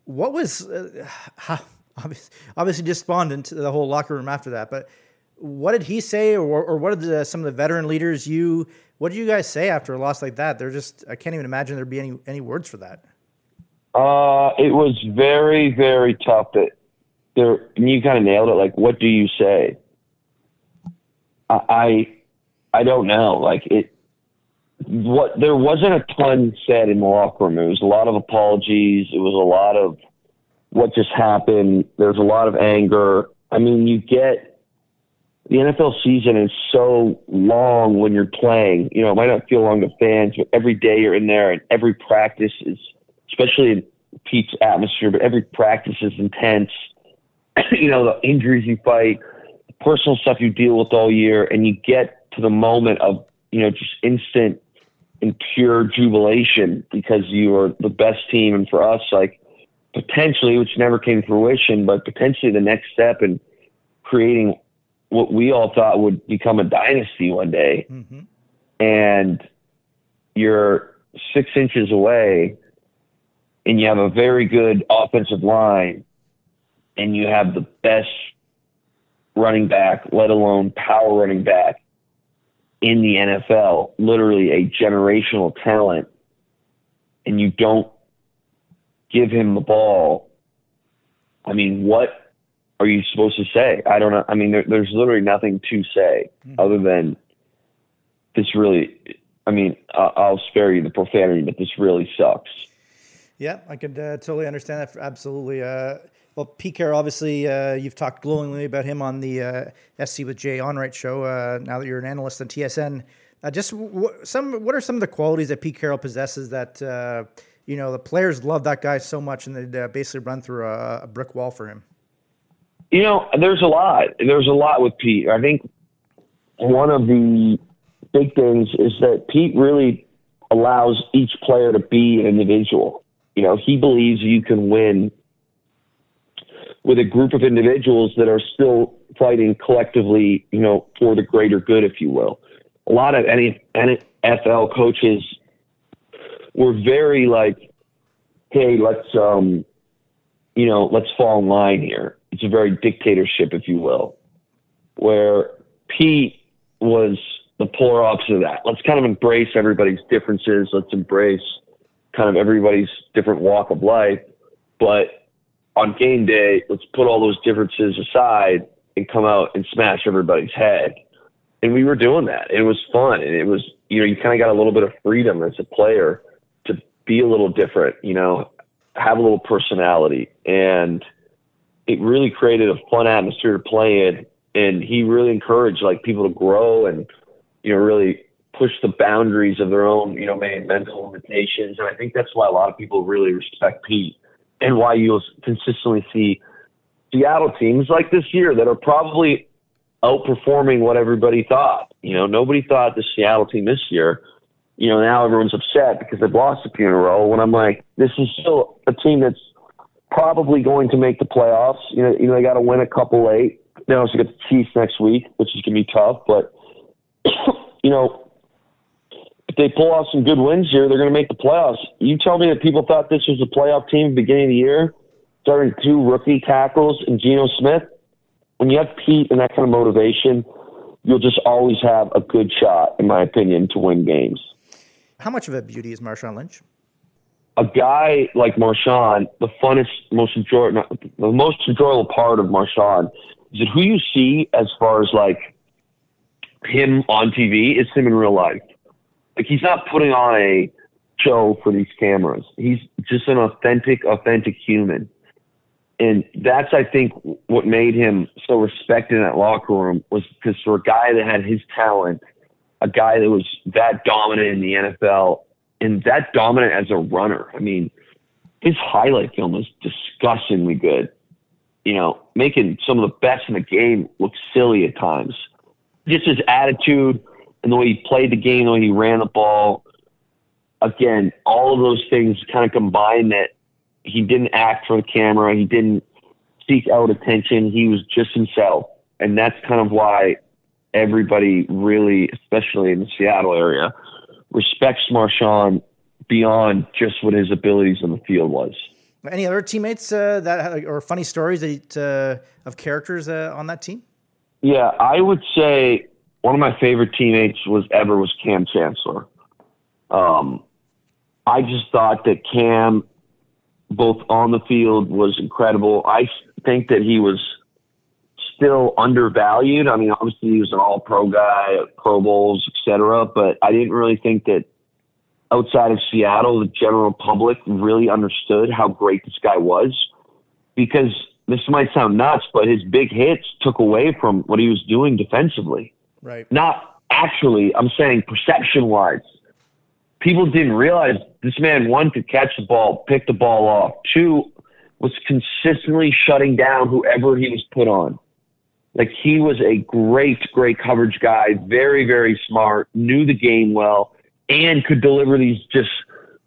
what was uh, obviously, obviously despondent the whole locker room after that. But what did he say, or, or what did the, some of the veteran leaders you? What did you guys say after a loss like that? They're just I can't even imagine there'd be any any words for that. Uh, it was very very tough. That there, you kind of nailed it. Like, what do you say? I, I, don't know. Like it, what there wasn't a ton said in the locker room. It was a lot of apologies. It was a lot of what just happened. There's a lot of anger. I mean, you get the NFL season is so long when you're playing. You know, it might not feel long to fans, but every day you're in there and every practice is, especially in Pete's atmosphere, but every practice is intense. you know, the injuries you fight, personal stuff you deal with all year, and you get to the moment of, you know, just instant and pure jubilation because you are the best team. And for us, like, potentially, which never came to fruition, but potentially the next step in creating what we all thought would become a dynasty one day. Mm-hmm. And you're six inches away and you have a very good offensive line and you have the best running back, let alone power running back in the NFL, literally a generational talent, and you don't give him the ball, I mean, what are you supposed to say? I don't know. I mean, there, there's literally nothing to say mm-hmm. other than this really, I mean, I'll, I'll spare you the profanity, but this really sucks. Yeah, I could uh, totally understand that. Absolutely. Uh, well, Pete Carroll, obviously, uh, you've talked glowingly about him on the uh, SC with Jay Onrait show. Uh, now that you're an analyst on TSN, uh, just w- some what are some of the qualities that Pete Carroll possesses that uh, you know the players love that guy so much and they uh, basically run through a, a, brick wall for him? You know, there's a lot. There's a lot with Pete. I think one of the big things is that Pete really allows each player to be an individual. You know, he believes you can win with a group of individuals that are still fighting collectively, you know, for the greater good, if you will. A lot of NFL coaches were very like, hey, let's um, you know, let's fall in line here. It's a very dictatorship, if you will, where Pete was the polar opposite of that. Let's kind of embrace everybody's differences. Let's embrace kind of everybody's different walk of life, but on game day, let's put all those differences aside and come out and smash everybody's head. And we were doing that. It was fun. And it was, you know, you kind of got a little bit of freedom as a player to be a little different, you know, have a little personality. And it really created a fun atmosphere to play in. And he really encouraged like people to grow and, you know, really push the boundaries of their own, you know, mental limitations. And I think that's why a lot of people really respect Pete and why you'll consistently see Seattle teams like this year that are probably outperforming what everybody thought. You know, nobody thought the Seattle team this year. You know, now everyone's upset because they've lost a few in a row. When I'm like, this is still a team that's probably going to make the playoffs. You know, you know they got to win a couple late. They also get the Chiefs next week, which is going to be tough. But you know, if they pull off some good wins here, they're going to make the playoffs. You tell me that people thought this was a playoff team at the beginning of the year, starting two rookie tackles and Geno Smith. When you have Pete and that kind of motivation, you'll just always have a good shot, in my opinion, to win games. How much of a beauty is Marshawn Lynch? A guy like Marshawn, the funnest, most enjoyable, the most enjoyable part of Marshawn is that who you see as far as like him on TV is him in real life. Like he's not putting on a show for these cameras. He's just an authentic, authentic human. And that's, I think, what made him so respected in that locker room was because for a guy that had his talent, a guy that was that dominant in the NFL and that dominant as a runner. I mean, his highlight film was disgustingly good. You know, making some of the best in the game look silly at times. Just his attitude and the way he played the game, the way he ran the ball. Again, all of those things kind of combined that he didn't act for the camera. He didn't seek out attention. He was just himself. And that's kind of why everybody really, especially in the Seattle area, respects Marshawn beyond just what his abilities on the field was. Any other teammates uh, that or funny stories that, uh, of characters uh, on that team? Yeah, I would say one of my favorite teammates was ever was Kam Chancellor. Um, I just thought that Kam, both on the field, was incredible. I think that he was still undervalued. I mean, obviously he was an All Pro guy, Pro Bowls, etc. But I didn't really think that outside of Seattle, the general public really understood how great this guy was because this might sound nuts, but his big hits took away from what he was doing defensively. Right. Not actually, I'm saying perception wise. People didn't realize this man, one, could catch the ball, pick the ball off. Two, was consistently shutting down whoever he was put on. Like he was a great, great coverage guy, very, very smart, knew the game well, and could deliver these just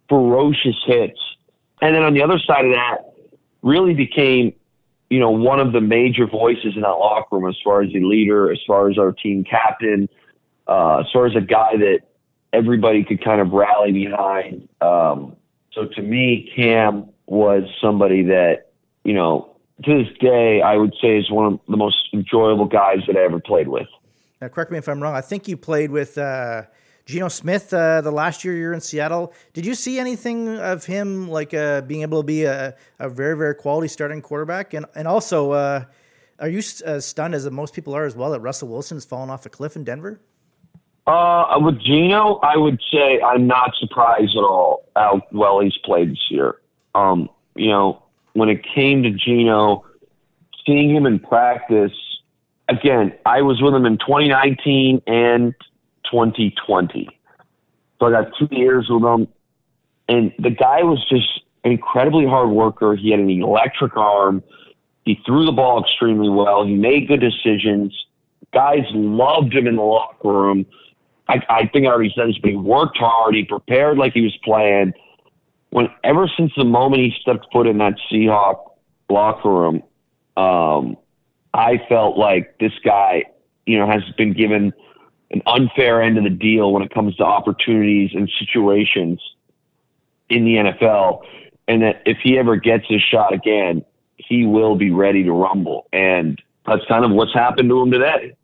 ferocious hits. And then on the other side of that, really became, you know, one of the major voices in that locker room as far as a leader, as far as our team captain, uh, as far as a guy that everybody could kind of rally behind. Um, so to me, Kam was somebody that, you know, to this day, I would say is one of the most enjoyable guys that I ever played with. Now, correct me if I'm wrong. I think you played with uh, Geno Smith uh, the last year you're in Seattle. Did you see anything of him like uh, being able to be a, a, very, very quality starting quarterback? And and also, uh, are you stunned as most people are as well that Russell Wilson's fallen off a cliff in Denver? Uh, with Geno, I would say I'm not surprised at all how well he's played this year. Um, you know, when it came to Geno, seeing him in practice, again, I was with him in 2019 and 2020. So I got two years with him. And the guy was just an incredibly hard worker. He had an electric arm. He threw the ball extremely well. He made good decisions. Guys loved him in the locker room. I, I think I already said this, but he worked hard. He prepared like he was playing when ever since the moment he stepped foot in that Seahawk locker room, um, I felt like this guy, you know, has been given an unfair end of the deal when it comes to opportunities and situations in the NFL, and that if he ever gets his shot again, he will be ready to rumble. And that's kind of what's happened to him today,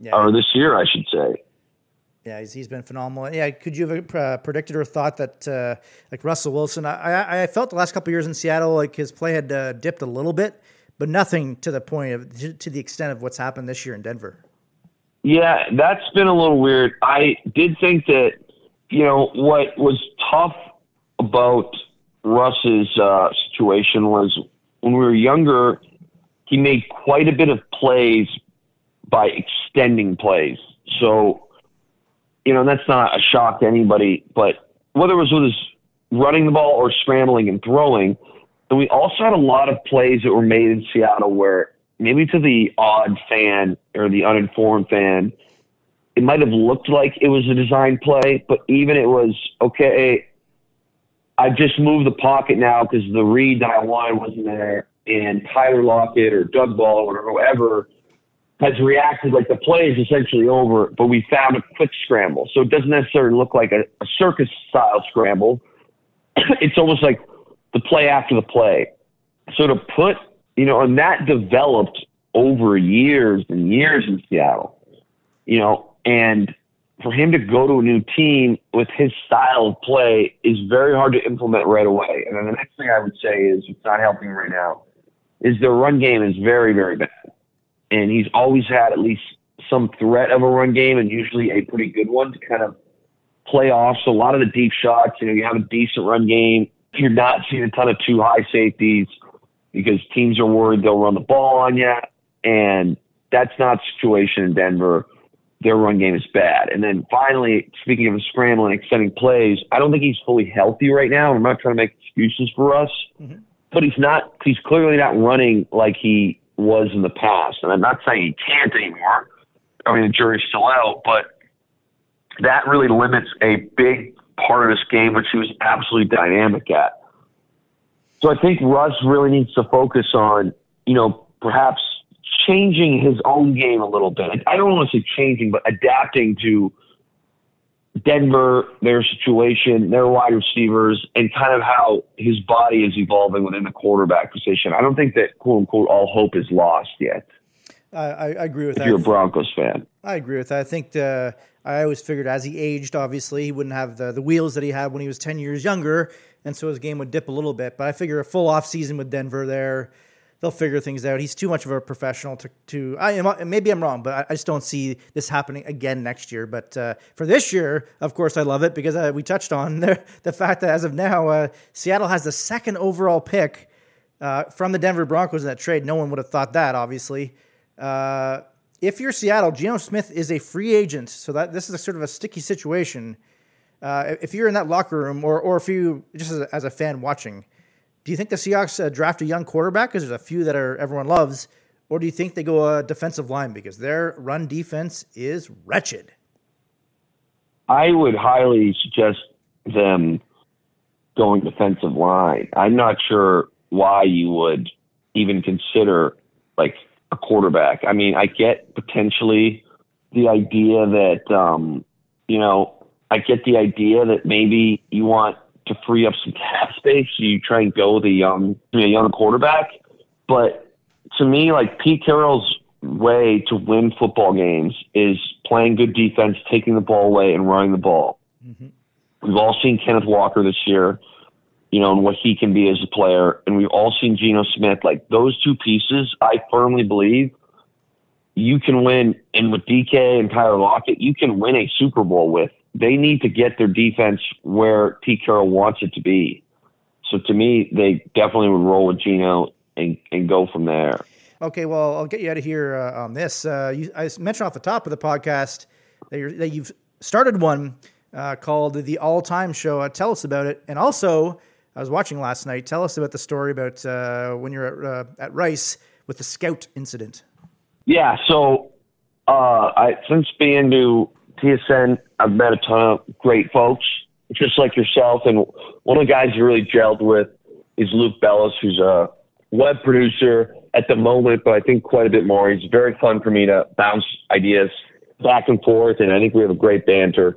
yeah. or this year, I should say. Yeah, he's, he's been phenomenal. Yeah, could you have uh, predicted or thought that uh, like Russell Wilson? I, I felt the last couple years in Seattle like his play had uh, dipped a little bit, but nothing to the point of to, to the extent of what's happened this year in Denver. Yeah, that's been a little weird. I did think that you know what was tough about Russ's uh, situation was when we were younger, he made quite a bit of plays by extending plays. So you know, that's not a shock to anybody, but whether it was with his running the ball or scrambling and throwing, and we also had a lot of plays that were made in Seattle where maybe to the odd fan or the uninformed fan, it might have looked like it was a design play, but even it was okay. I just moved the pocket now because the read that I wanted wasn't there, and Tyler Lockett or Doug Ball or whoever has reacted like the play is essentially over, but we found a quick scramble. So it doesn't necessarily look like a, a circus style scramble. it's almost like the play after the play. So to put, you know, and that developed over years and years in Seattle, you know, and for him to go to a new team with his style of play is very hard to implement right away. And then the next thing I would say is it's not helping right now is their run game is very, very bad and he's always had at least some threat of a run game and usually a pretty good one to kind of play off. So a lot of the deep shots, you know, you have a decent run game. You're not seeing a ton of two high safeties because teams are worried they'll run the ball on you. And that's not the situation in Denver. Their run game is bad. And then finally, speaking of scrambling, extending plays, I don't think he's fully healthy right now. I'm not trying to make excuses for us, mm-hmm. but he's not, he's clearly not running like he was in the past. And I'm not saying he can't anymore. I mean, the jury's still out, but that really limits a big part of his game, which he was absolutely dynamic at. So I think Russ really needs to focus on, you know, perhaps changing his own game a little bit. I don't want to say changing, but adapting to Denver, their situation, their wide receivers, and kind of how his body is evolving within the quarterback position. I don't think that quote unquote all hope is lost yet. I, I agree with if that. You're a Broncos fan. I agree with that. I think uh, I always figured as he aged, obviously he wouldn't have the, the wheels that he had when he was ten years younger, and so his game would dip a little bit. But I figure a full off season with Denver there they'll figure things out. He's too much of a professional to. to I am maybe I'm wrong, but I, just don't see this happening again next year. But uh, for this year, of course, I love it because uh, we touched on the, the fact that as of now, uh, Seattle has the second overall pick uh, from the Denver Broncos in that trade. No one would have thought that, obviously. Uh, if you're Seattle, Geno Smith is a free agent, so that this is a sort of a sticky situation. Uh, if you're in that locker room, or or if you just as a, as a fan watching, do you think the Seahawks uh, draft a young quarterback because there's a few that are everyone loves, or do you think they go a defensive line because their run defense is wretched? I would highly suggest them going defensive line. I'm not sure why you would even consider like a quarterback. I mean, I get potentially the idea that um, you know, I get the idea that maybe you want to free up some cap space, you try and go with a young, a young quarterback. But to me, like Pete Carroll's way to win football games is playing good defense, taking the ball away, and running the ball. Mm-hmm. We've all seen Kenneth Walker this year, you know, and what he can be as a player, and we've all seen Geno Smith. Like those two pieces, I firmly believe you can win, and with DK and Tyler Lockett, you can win a Super Bowl with they need to get their defense where Pete Carroll wants it to be. So to me, they definitely would roll with Geno and, and go from there. Okay, well, I'll get you out of here uh, on this. Uh, you, I mentioned off the top of the podcast that, that you've started one uh, called the All Time Show. Uh, tell us about it, and also I was watching last night. Tell us about the story about uh, when you're at, uh, at Rice with the Scout incident. Yeah, so I since being to TSN, I've met a ton of great folks, just like yourself. And one of the guys you really gelled with is Luke Bellis, who's a web producer at the moment, but I think quite a bit more. He's very fun for me to bounce ideas back and forth, and I think we have a great banter.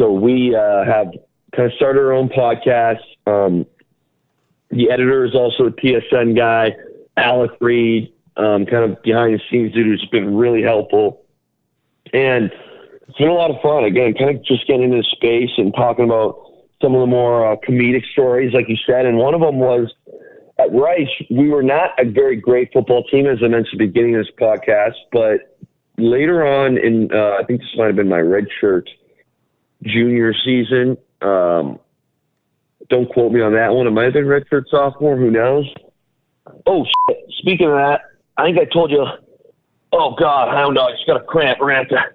So we uh, have kind of started our own podcast. Um, the editor is also a TSN guy, Alec Reed, um, kind of behind the scenes dude who's been really helpful. And it's been a lot of fun. Again, kind of just getting into space and talking about some of the more uh, comedic stories, like you said. And one of them was at Rice, we were not a very great football team, as I mentioned at the beginning of this podcast. But later on, in uh, I think this might have been my red shirt junior season. Um, don't quote me on that one. It might have been red shirt sophomore. Who knows? Oh, shit. speaking of that, I think I told you. Oh God, hound dog, just got a cramp. We're gonna have to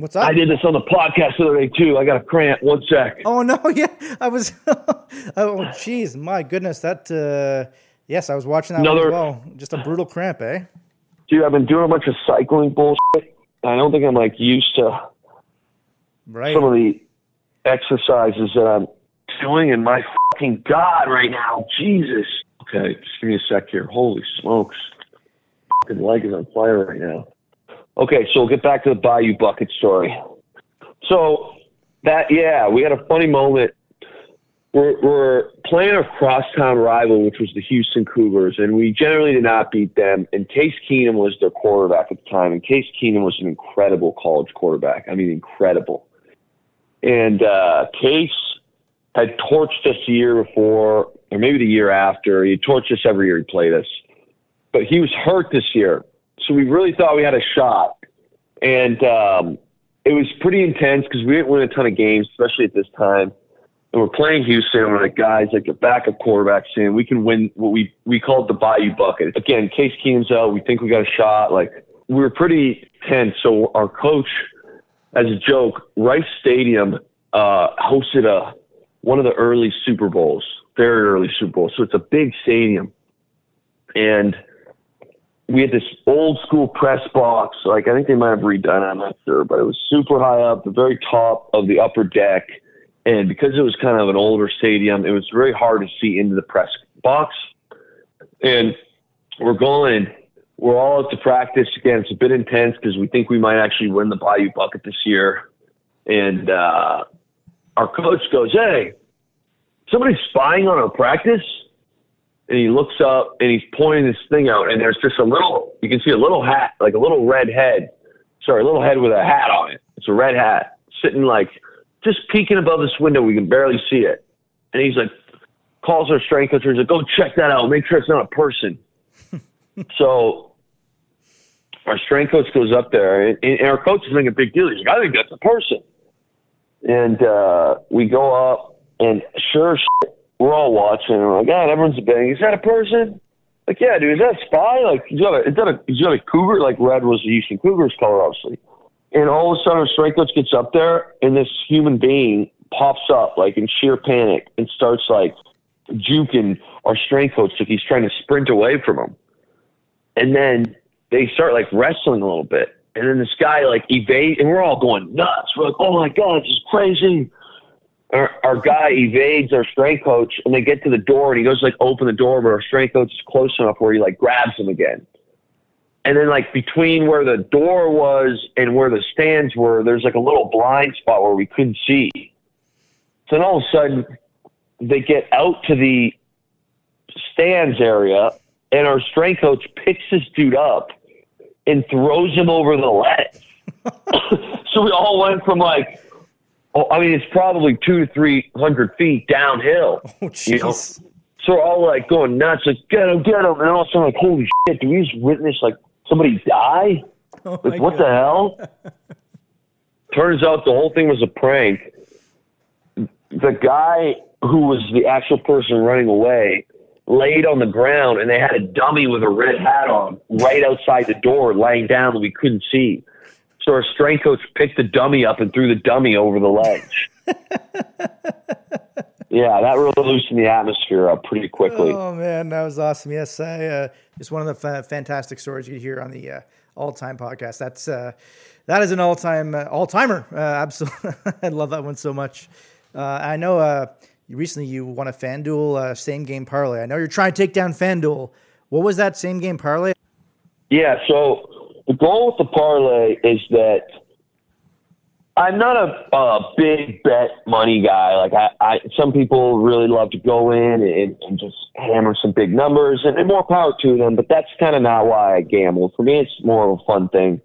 What's up? I did this on the podcast the other day too. I got a cramp. One sec. Oh no, yeah, I was. oh, jeez, my goodness, that. Uh, yes, I was watching that Another, as well. Just a brutal cramp, eh? Dude, I've been doing a bunch of cycling bullshit. I don't think I'm like used to right. some of the exercises that I'm doing. And my fucking god, right now, Jesus. Okay, just give me a sec here. Holy smokes, fucking leg is on fire right now. Okay, so we'll get back to the Bayou Bucket story. So that yeah, we had a funny moment. We're, we're playing a crosstown rival, which was the Houston Cougars, and we generally did not beat them. And Case Keenum was their quarterback at the time, and Case Keenum was an incredible college quarterback. I mean, incredible. And uh, Case had torched us the year before, or maybe the year after. He torched us every year he played us, but he was hurt this year so we really thought we had a shot. and um, it was pretty intense because we didn't win a ton of games, especially at this time. And we're playing Houston, we're like, guys, like a backup quarterback saying we can win what we we call it the Bayou bucket. Again, Case Keenum's out. We think we got a shot. Like we were pretty tense. So our coach, as a joke, Rice Stadium uh, hosted a one of the early Super Bowls, very early Super Bowls. So it's a big stadium, and we had this old school press box. Like I think they might have redone it. I'm not sure, but it was super high up, the very top of the upper deck. And because it was kind of an older stadium, it was very hard to see into the press box. And we're going, we're all out to practice again. It's a bit intense because we think we might actually win the Bayou Bucket this year. And uh, our coach goes, "Hey, somebody's spying on our practice." And he looks up and he's pointing this thing out, and there's just a little, you can see a little hat, like a little red head. Sorry, a little head with a hat on it. It's a red hat sitting like just peeking above this window. We can barely see it. And he's like, calls our strength coach. He's like, go check that out. Make sure it's not a person. so our strength coach goes up there, and, and our coach is making a big deal. He's like, I think that's a person. And uh, we go up, and sure, shit, we're all watching. And we're like, God, everyone's betting. Is that a person? Like, yeah, dude, is that a spy? Like, is that a, is that a, is that a cougar? Like, red was the Houston Cougars color, obviously. And all of a sudden, coach gets up there, and this human being pops up, like, in sheer panic and starts, like, juking our strength coach like he's trying to sprint away from him. And then they start, like, wrestling a little bit. And then this guy, like, evades, and we're all going nuts. We're like, oh, my God, this is crazy our, our guy evades our strength coach and they get to the door and he goes like open the door but our strength coach is close enough where he like grabs him again. And then like between where the door was and where the stands were there's like a little blind spot where we couldn't see. So then all of a sudden they get out to the stands area and our strength coach picks this dude up and throws him over the ledge. So we all went from like Oh, I mean, it's probably two to three hundred feet downhill. Oh, jeez. You know? So we're all like going nuts, like get him, get him, and all of a sudden, like, holy shit, do we just witness like somebody die? Oh, Like, what God. the hell? Turns out the whole thing was a prank. The guy who was the actual person running away laid on the ground, and they had a dummy with a red hat on right outside the door, laying down that we couldn't see. So our strength coach picked the dummy up and threw the dummy over the ledge. yeah, that really loosened the atmosphere up pretty quickly. Oh man, that was awesome. Yes, I uh, just one of the fa- fantastic stories you hear on the uh, all-time podcast. That's uh, that is an all-time uh, all-timer. Uh, absolutely, I love that one so much. Uh, I know uh, recently you won a FanDuel uh, same game parlay. I know you're trying to take down FanDuel. What was that same game parlay? Yeah, so the goal with the parlay is that I'm not a, a big bet money guy. Like I, I, some people really love to go in and, and just hammer some big numbers, and, and more power to them. But that's kind of not why I gamble. For me, it's more of a fun thing.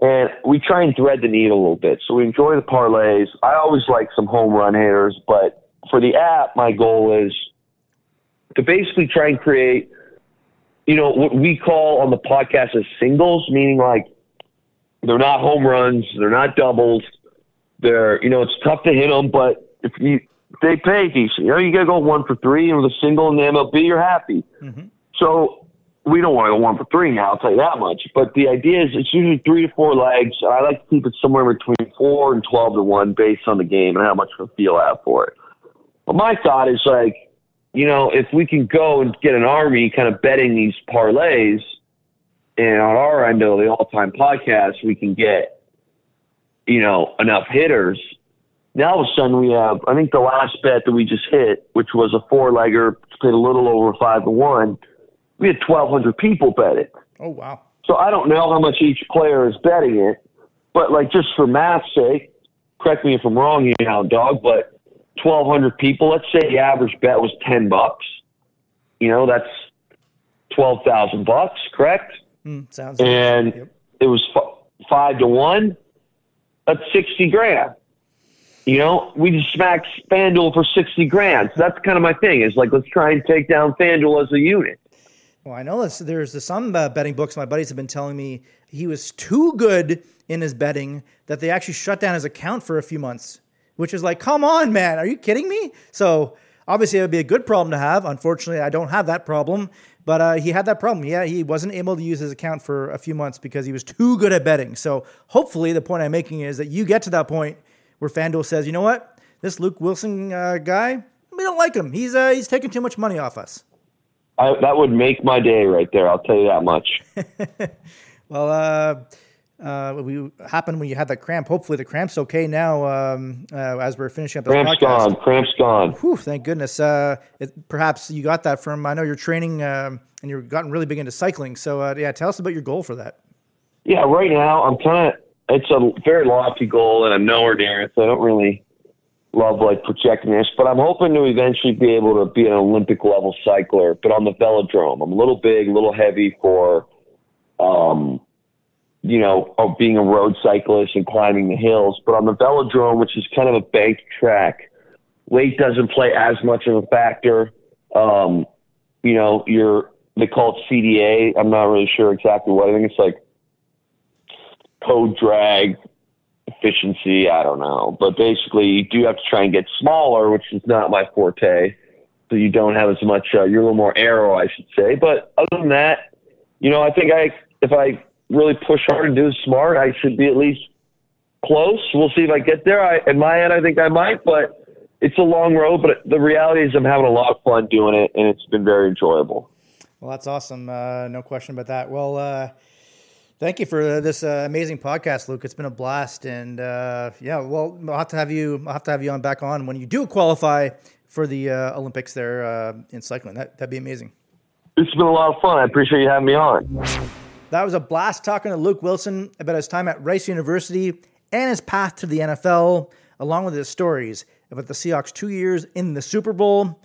And we try and thread the needle a little bit. So we enjoy the parlays. I always like some home run hitters, but for the app, my goal is to basically try and create, you know, what we call on the podcast as singles, meaning like they're not home runs, they're not doubles. They're, you know, it's tough to hit them, but if you they pay decent, you know, you gotta go one for three, and with a single in the MLB, you're happy. Mm-hmm. So we don't want to go one for three now. I'll tell you that much. But the idea is it's usually three to four legs. I like to keep it somewhere between four and twelve to one, based on the game and how much of a feel I have for it. But my thought is like, you know, if we can go and get an army kind of betting these parlays, and on our end of the all-time podcast, we can get, you know, enough hitters. Now all of a sudden we have, I think the last bet that we just hit, which was a four-legger, paid a little over five to one. We had 1,200 people bet it. Oh wow, So I don't know how much each player is betting it, but like just for math's sake, correct me if I'm wrong, you know, dog, but 1,200 people. Let's say the average bet was 10 bucks. You know, that's 12,000 bucks, correct? Hmm, sounds. And Yep. it was f- five to one. That's 60 grand. You know, we just smacked FanDuel for 60 grand. So that's kind of my thing is like, let's try and take down FanDuel as a unit. Well, I know this, there's some uh, betting books my buddies have been telling me he was too good in his betting that they actually shut down his account for a few months, which is like, come on, man, are you kidding me? So obviously, it would be a good problem to have. Unfortunately, I don't have that problem, but uh, he had that problem. Yeah, he wasn't able to use his account for a few months because he was too good at betting. So hopefully, the point I'm making is that you get to that point where FanDuel says, you know what, this Luke Willson uh, guy, we don't like him. He's uh, he's taking too much money off us. I, that would make my day right there. I'll tell you that much. well, uh, we happened when you had that cramp. Hopefully, the cramp's okay now. Um, uh, as we're finishing up, this cramp's podcast. gone. Cramp's gone. Whew, thank goodness. Uh, it, perhaps you got that from. I know you're training um, and you've gotten really big into cycling. So, uh, yeah, tell us about your goal for that. Yeah, right now I'm kind of. It's a very lofty goal, and I'm nowhere near it. So I don't really love like projecting this, but I'm hoping to eventually be able to be an Olympic level cycler, but on the velodrome. I'm a little big, a little heavy for, um, you know, oh, being a road cyclist and climbing the hills, but on the velodrome, which is kind of a banked track, weight doesn't play as much of a factor. Um, you know, you're, they call it CDA. I'm not really sure exactly what. I think it's like code drag efficiency. I don't know, but basically, you do have to try and get smaller, which is not my forte. So you don't have as much. Uh, you're a little more aero, I should say. But other than that, you know, I think I if I really push hard and do smart, I should be at least close. We'll see if I get there. I, in my head, I think I might, but it's a long road. But the reality is, I'm having a lot of fun doing it, and it's been very enjoyable. Well, that's awesome. Uh, no question about that. Well. Uh Thank you for this uh, amazing podcast, Luke. It's been a blast, and uh, yeah, well, I'll have to have you. I'll have to have you on back on when you do qualify for the uh, Olympics there uh, in cycling. That that'd be amazing. It's been a lot of fun. I appreciate you having me on. That was a blast talking to Luke Willson about his time at Rice University and his path to the NFL, along with his stories about the Seahawks' two years in the Super Bowl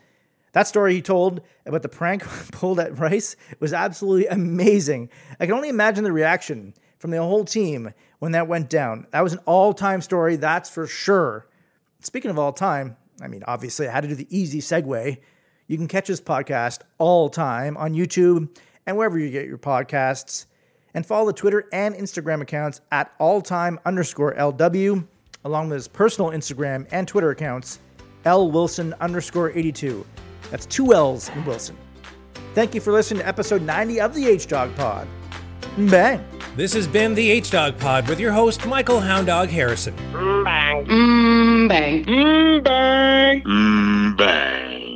that story he told about the prank pulled at Rice was absolutely amazing. I can only imagine the reaction from the whole team when that went down. That was an all time story, that's for sure. Speaking of all time, I mean, obviously, I had to do the easy segue. You can catch this podcast all time on YouTube and wherever you get your podcasts. And follow the Twitter and Instagram accounts at alltime underscore LW, along with his personal Instagram and Twitter accounts, L Willson underscore 82. That's two L's in Willson. Thank you for listening to episode 90 of the H Dog Pod. Bang. This has been the H Dog Pod with your host, Michael Hound Dog Harrison. Bang. Mm, bang. Mm, bang. Mm, bang.